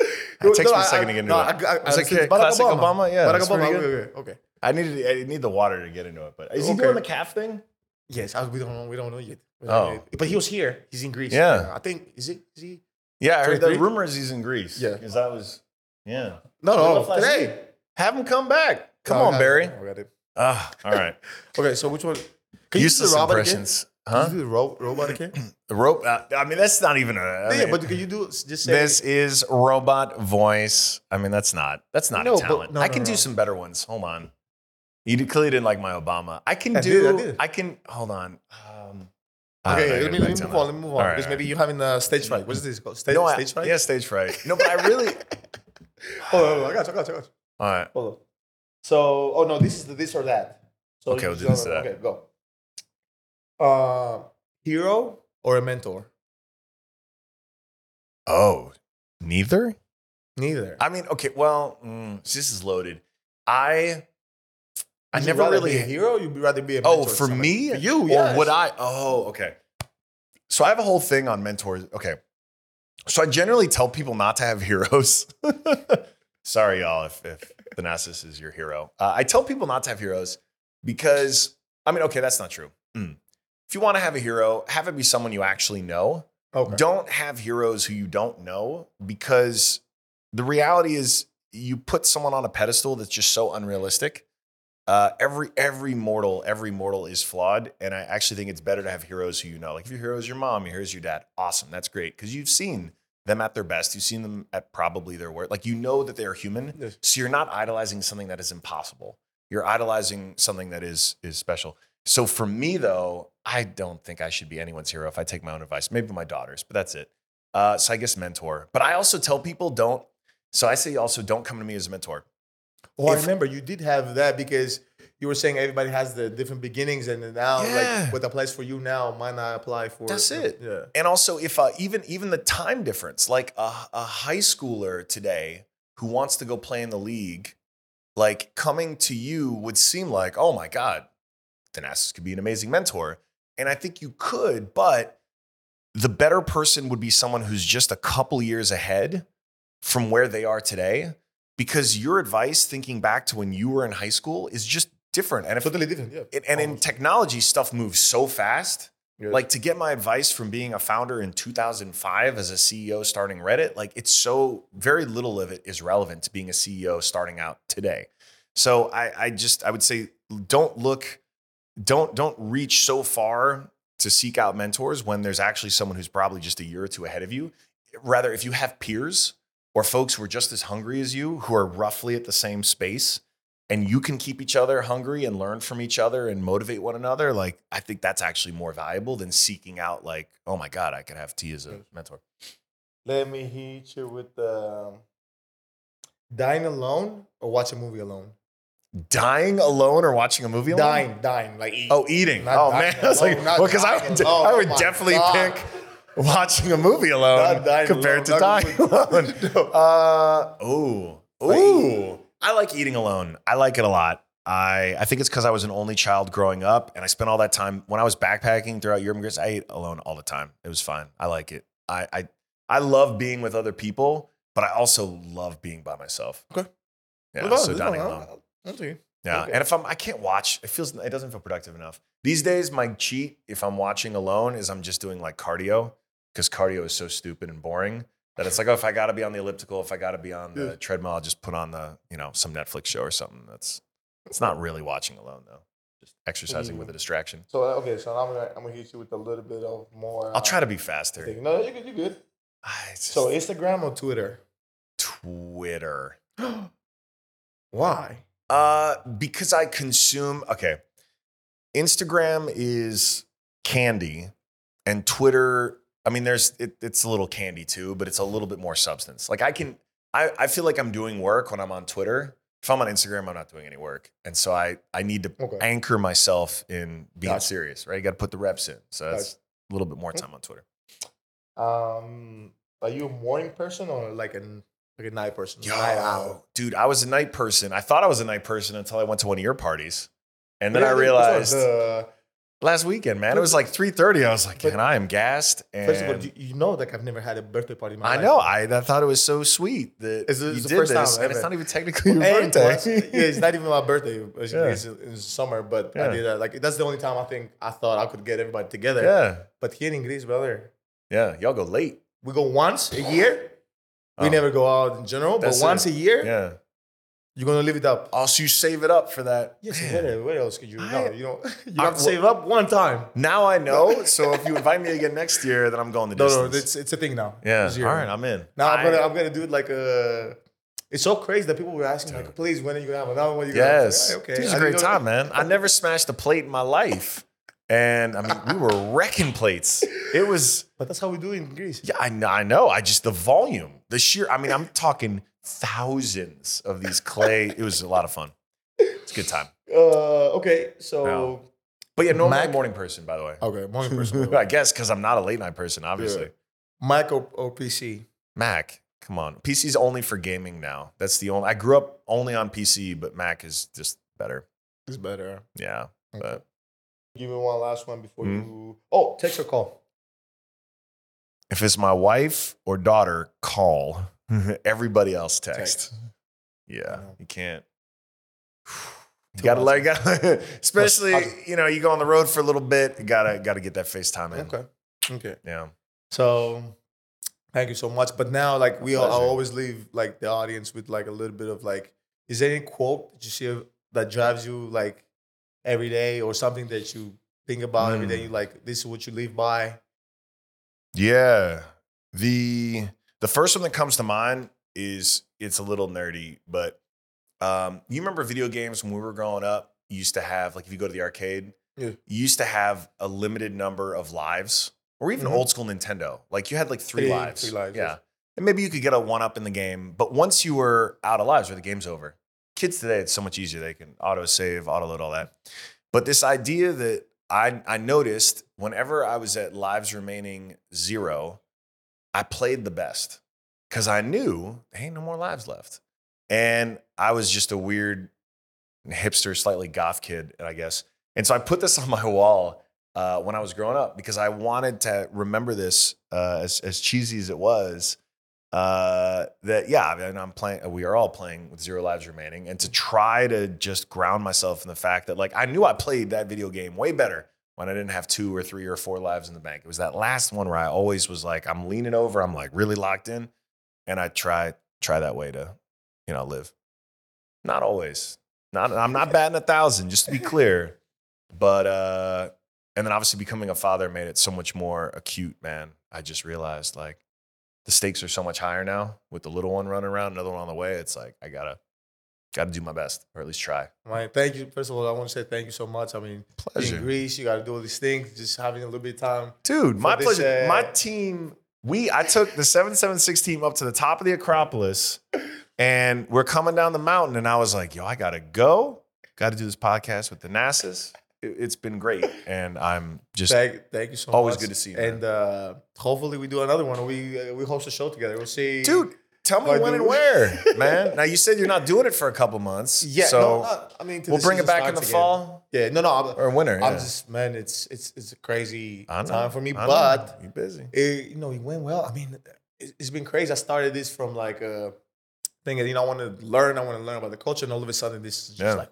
<laughs> It takes me a second to get into no, it. I, I, It's I, like it's a classic Obama? Yeah, Barack Obama. Okay, okay, okay. I needed I need the water to get into it, but is he doing the calf thing? Yes, I, we don't know. We don't know yet. Don't know Oh. yet. but he was here. He's in Greece. Yeah. I think is it? Is he? Yeah, I heard the 23? rumor is he's in Greece. Yeah. because that was yeah. No, no, left today. week. Have him come back. Come No, on, got it. Barry. I got it. Ah, all right. <laughs> Okay, so which one? Can Useless you do the robot impressions, again? huh? Can you do the ro- robot again? <clears throat> The rope. Uh, I mean, that's not even a. I yeah, mean, but can you do just say this is robot voice. I mean, that's not that's not No, a but- talent. no, I no, can do no. some better ones. Hold on. You clearly didn't like my Obama. I can I do. did, I did. I can. Hold on. Um, I don't know, I Okay, let me, let me move on. Let me move on. Right, because all maybe you're having a stage fright. What is this called? Stage, No, I, stage fright? yeah, stage fright. No, but I really. <laughs> Hold on, hold on. I got you, I got you, I got you. All right. Hold on. So, oh no, this is the this or that. So Okay, we'll do this or that. Okay, go. Uh, hero or a mentor? Oh, neither. Neither. I mean, okay. Well, mm, this is loaded. I. I Would never really be a hero. You'd rather be a mentor Oh, for me? For you, Or would I? Oh, okay. So I have a whole thing on mentors. Okay. So I generally tell people not to have heroes. <laughs> Sorry, y'all, if, if Thanasis is your hero. Uh, I tell people not to have heroes because, I mean, okay, that's not true. Mm. If you want to have a hero, have it be someone you actually know. Okay. Don't have heroes who you don't know because the reality is you put someone on a pedestal that's just so unrealistic. Uh, every every mortal, every mortal is flawed, and I actually think it's better to have heroes who you know. Like if your hero is your mom, your hero is your dad. Awesome, that's great because you've seen them at their best. You've seen them at probably their worst. Like you know that they are human, Yes. so you're not idolizing something that is impossible. You're idolizing something that is is special. So for me though, I don't think I should be anyone's hero if I take my own advice. Maybe my daughter's, but that's it. Uh, so I guess mentor. But I also tell people don't. So I say also don't come to me as a mentor. Oh, I remember you did have that because you were saying everybody has the different beginnings, and now, Yeah. like what applies for you now might not apply for. That's it. Yeah. And also, if uh, even even the time difference, like a, a high schooler today who wants to go play in the league, like coming to you would seem like, oh my god, Thanasis could be an amazing mentor, and I think you could, but the better person would be someone who's just a couple years ahead from where they are today, because your advice, thinking back to when you were in high school, is just different. And if Totally different. Yeah. and, and in technology, stuff moves so fast. Like to get my advice from being a founder in 2005 as a CEO starting Reddit, like it's so very little of it is relevant to being a CEO starting out today. So I, I just I would say don't look, don't don't reach so far to seek out mentors when there's actually someone who's probably just a year or two ahead of you. Rather, if you have peers or folks who are just as hungry as you, who are roughly at the same space, and you can keep each other hungry and learn from each other and motivate one another, like I think that's actually more valuable than seeking out like, oh my God, I could have T as a mentor. Let me hit you with um, the dying alone or watch a movie alone. Dying alone or watching a movie alone? Dying, dying, like eat. Oh, eating. Not oh man, <laughs> I was like, oh, alone, well, because I would, alone. I oh would Oh definitely God. pick watching a movie alone Not compared alone, to dying alone. <laughs> No. Uh, ooh, ooh. I like eating alone. I like it a lot. I I think it's because I was an only child growing up, and I spent all that time when I was backpacking throughout Europe. and Greece, I ate alone all the time. It was fine. I like it. I I I love being with other people, but I also love being by myself. Okay. Yeah. About so dining alone. I'll- I'll tell you. Yeah, Okay. and if I'm, I can't watch. It feels, it doesn't feel productive enough these days. My cheat, if I'm watching alone, is I'm just doing like cardio because cardio is so stupid and boring that it's like, oh, if I got to be on the elliptical, if I got to be on the Yeah. treadmill, I'll just put on the, you know, some Netflix show or something. That's, it's not really watching alone though. Just exercising with a distraction. So uh, okay, so I'm gonna I'm gonna hit you with a little bit of more. I'll try to be uh, faster. thing. No, you're good. You're good. It's So Instagram or Twitter? Twitter. <gasps> Why? Uh, because I consume. Okay, Instagram is candy, and Twitter. I mean, there's it, it's a little candy too, but it's a little bit more substance. Like I can, I I feel like I'm doing work when I'm on Twitter. If I'm on Instagram, I'm not doing any work, and so I I need to Okay. anchor myself in being Gotcha. serious. Right, you got to put the reps in. So that's Gotcha. a little bit more time on Twitter. Um, are you a morning person or like a like a night person? Night owl. Dude, I was a night person. I thought I was a night person until I went to one of your parties, and then Yeah, I realized. the- last weekend, man. It was like 3:30. I was like, and I am gassed. And First of all, you, you know, like I've never had a birthday party. In my life? I life. know. I, I thought it was so sweet that It's the- you it's the did first this, time and it's not even technically <laughs> your And birthday. yeah, it's not even my birthday. It's, Yeah. it's in summer, but I did that. Like that's the only time I think I thought I could get everybody together. yeah, But here in Greece, brother, yeah. Y'all go late. we go once a year. We Oh. never go out in general, That's but once it. a year, Yeah. You're gonna live it up. Also, you save it up for that. Yes, Man. where else could you? I- no, you don't. <laughs> You I- have to save up one time. Now I know. <laughs> So if you invite me again next year, then I'm going the No, distance. no, it's it's a thing now. yeah. All right, I'm in. Now I'm gonna I'm gonna do it like a. It's so crazy that people were asking like, please, when are you gonna have another one? You gonna have? Yes. Like, okay, This is I a great time, man. I never smashed a plate in my life. And I mean, we were wrecking plates. It was <laughs> But that's how we do it in Greece. Yeah, I know. I know. I just the volume, the sheer. I mean, I'm talking thousands of these clay. It was a lot of fun. It's a good time. Uh, okay, so No. But yeah, normally Mac- a morning person, by the way. okay, morning person. <laughs> I guess because I'm not a late night person, obviously. Mac or, or PC? Mac, come on. PC's only for gaming now. That's the only. I grew up only on PC, but Mac is just better. It's better. Yeah, but Give me one last one before Mhm. you. Oh, text or call. if it's my wife or daughter, call. <laughs> Everybody else text. Text. Yeah, know. you can't. You gotta like, gotta, <laughs> especially you know, you go on the road for a little bit. You gotta gotta get that FaceTime in. Okay. Okay. Yeah. So, thank you so much. But now, like we, all, I always leave like the audience with like a little bit of like, is there any quote that you see that drives you like every day, or something that you think about every day? Mm. You like this is what you live by. Yeah. The the first one that comes to mind is it's a little nerdy, but um, you remember video games when we were growing up? You used to have like if you go to the arcade, Yeah. you used to have a limited number of lives, or even Mhm. old school Nintendo. Like you had like three, Three- lives. three lives, Yeah. yes. And maybe you could get a one up in the game, but once you were out of lives, or the game's over. Kids today, it's so much easier. They can auto save, auto load, all that. But this idea that I I noticed whenever I was at lives remaining zero, I played the best because I knew there ain't no more lives left. And I was just a weird hipster, slightly goth kid, I guess. And so I put this <laughs> on my wall uh, when I was growing up because I wanted to remember this, uh, as, as cheesy as it was. Uh, that yeah, I mean, I'm playing. We are all playing with zero lives remaining, and to try to just ground myself in the fact that like I knew I played that video game way better when I didn't have two or three or four lives in the bank. It was that last one where I always was like, I'm leaning over, I'm like really locked in, and I try try that way to, you know, live. Not always. Not I'm not batting a thousand, just to be clear. But uh, and then obviously becoming a father made it so much more acute, man. I just realized like the stakes are so much higher now with the little one running around, another one on the way. It's like I gotta got to do my best, or at least try. Right. Thank you. First of all, I want to say thank you so much. I mean, Pleasure. in Greece, you got to do all these things. Just having a little bit of time. Dude, my this, pleasure. uh, my team, we I took the 776 team up to the top of the Acropolis and we're coming down the mountain. And I was like, yo, I gotta go. Gotta do this podcast with Thanasis. It, has been great. And I'm just Thank, thank you so Always much. good to see you, man. And uh, hopefully we do another one. We uh, we host a show together. We'll see. dude. Tell me when and where, <laughs> man. Now you said you're not doing it for a couple months. Yeah. So no, not- I mean, we'll bring it back in the again. fall Yeah. No, no. I'm, or winter. I'm yeah. just man. It's it's it's a crazy time for me, I know. but you're busy. it, you know, it went well. I mean, it, it's been crazy. I started this from like a thing that you know I want to learn. I want to learn about the culture, and all of a sudden, this is just Yeah. like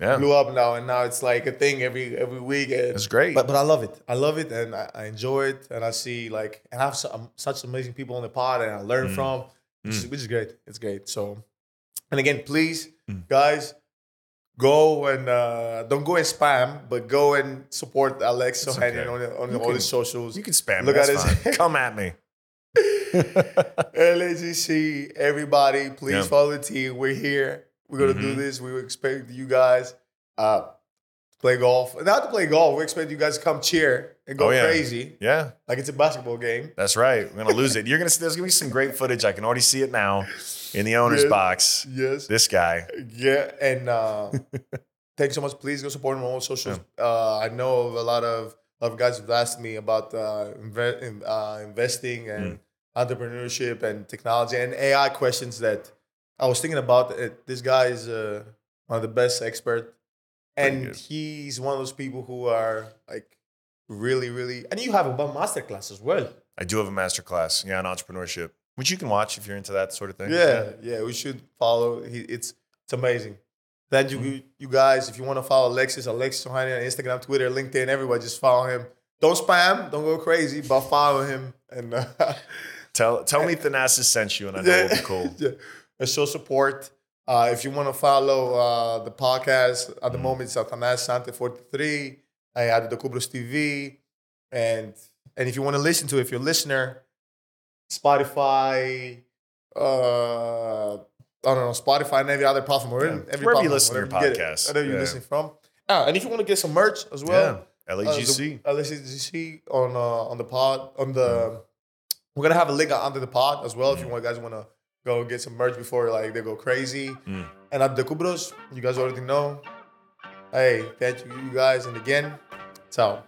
Yeah. blew up now, and now it's like a thing every every week. And, It's great. But but I love it. I love it, and I, I enjoy it, and I see like and I have so, um, such amazing people on the pod, and I learn Mm. from, which, is, Mm. which is great. It's great. So, and again, please, Mm. guys. Go and uh, don't go and spam, but go and support Alex It's okay. on, the- on You all can- his socials. you can spam Look me. at That's his- <laughs> Come at me. LAGC, everybody, please Yeah. follow the team. We're here. We're gonna do Mhm. this. We expect you guys uh, to play golf. Not to play golf. We expect you guys to come cheer and go Oh, yeah. crazy Yeah. like it's a basketball game. That's right. We're gonna lose it. You're gonna see. There's gonna be some great footage. I can already see it now in the owner's Yes. box. Yes. This guy. Yeah. And uh, <laughs> thanks so much. Please go support him on all socials. Uh, I know a lot of, of guys have asked me about uh, inve- in- uh, investing and Mm. entrepreneurship and technology and AI questions that I was thinking about. It. This guy is uh, one of the best expert, and he's one of those people who are like really, really. And you have a masterclass as well. I do have a master class. Yeah, on entrepreneurship, which you can watch if you're into that sort of thing. Yeah, yeah, we should follow. He, it's it's amazing. Then you you guys, if you want to follow Alexis, Alexis Ohanian on Instagram, Twitter, LinkedIn, everybody, just follow him. Don't spam, don't go crazy, but follow him and uh, <laughs> Tell tell me Thanasis sent you, and I know it'll be cool. <laughs> yeah, and show support. Uh, if you want to follow uh, the podcast at the Mm. moment, it's Atanas Sante forty three. I had the Antetokounbros TV, and and if you want to listen to, it, if you're a listener, Spotify, uh, I don't know, Spotify and every other platform. We're in Yeah. every Wherever you platform, listen to your podcast. you podcasts. wherever you're listening from. Ah, and if you want to get some merch as well, yeah, uh, the- LAGC. LAGC on uh, on the pod on the. We're gonna have a link under the pod as well if you want guys want to go get some merch before like they go crazy. Mm. And at the Antetokounbros, you guys already know. Hey, thank you, you guys, and again, ciao.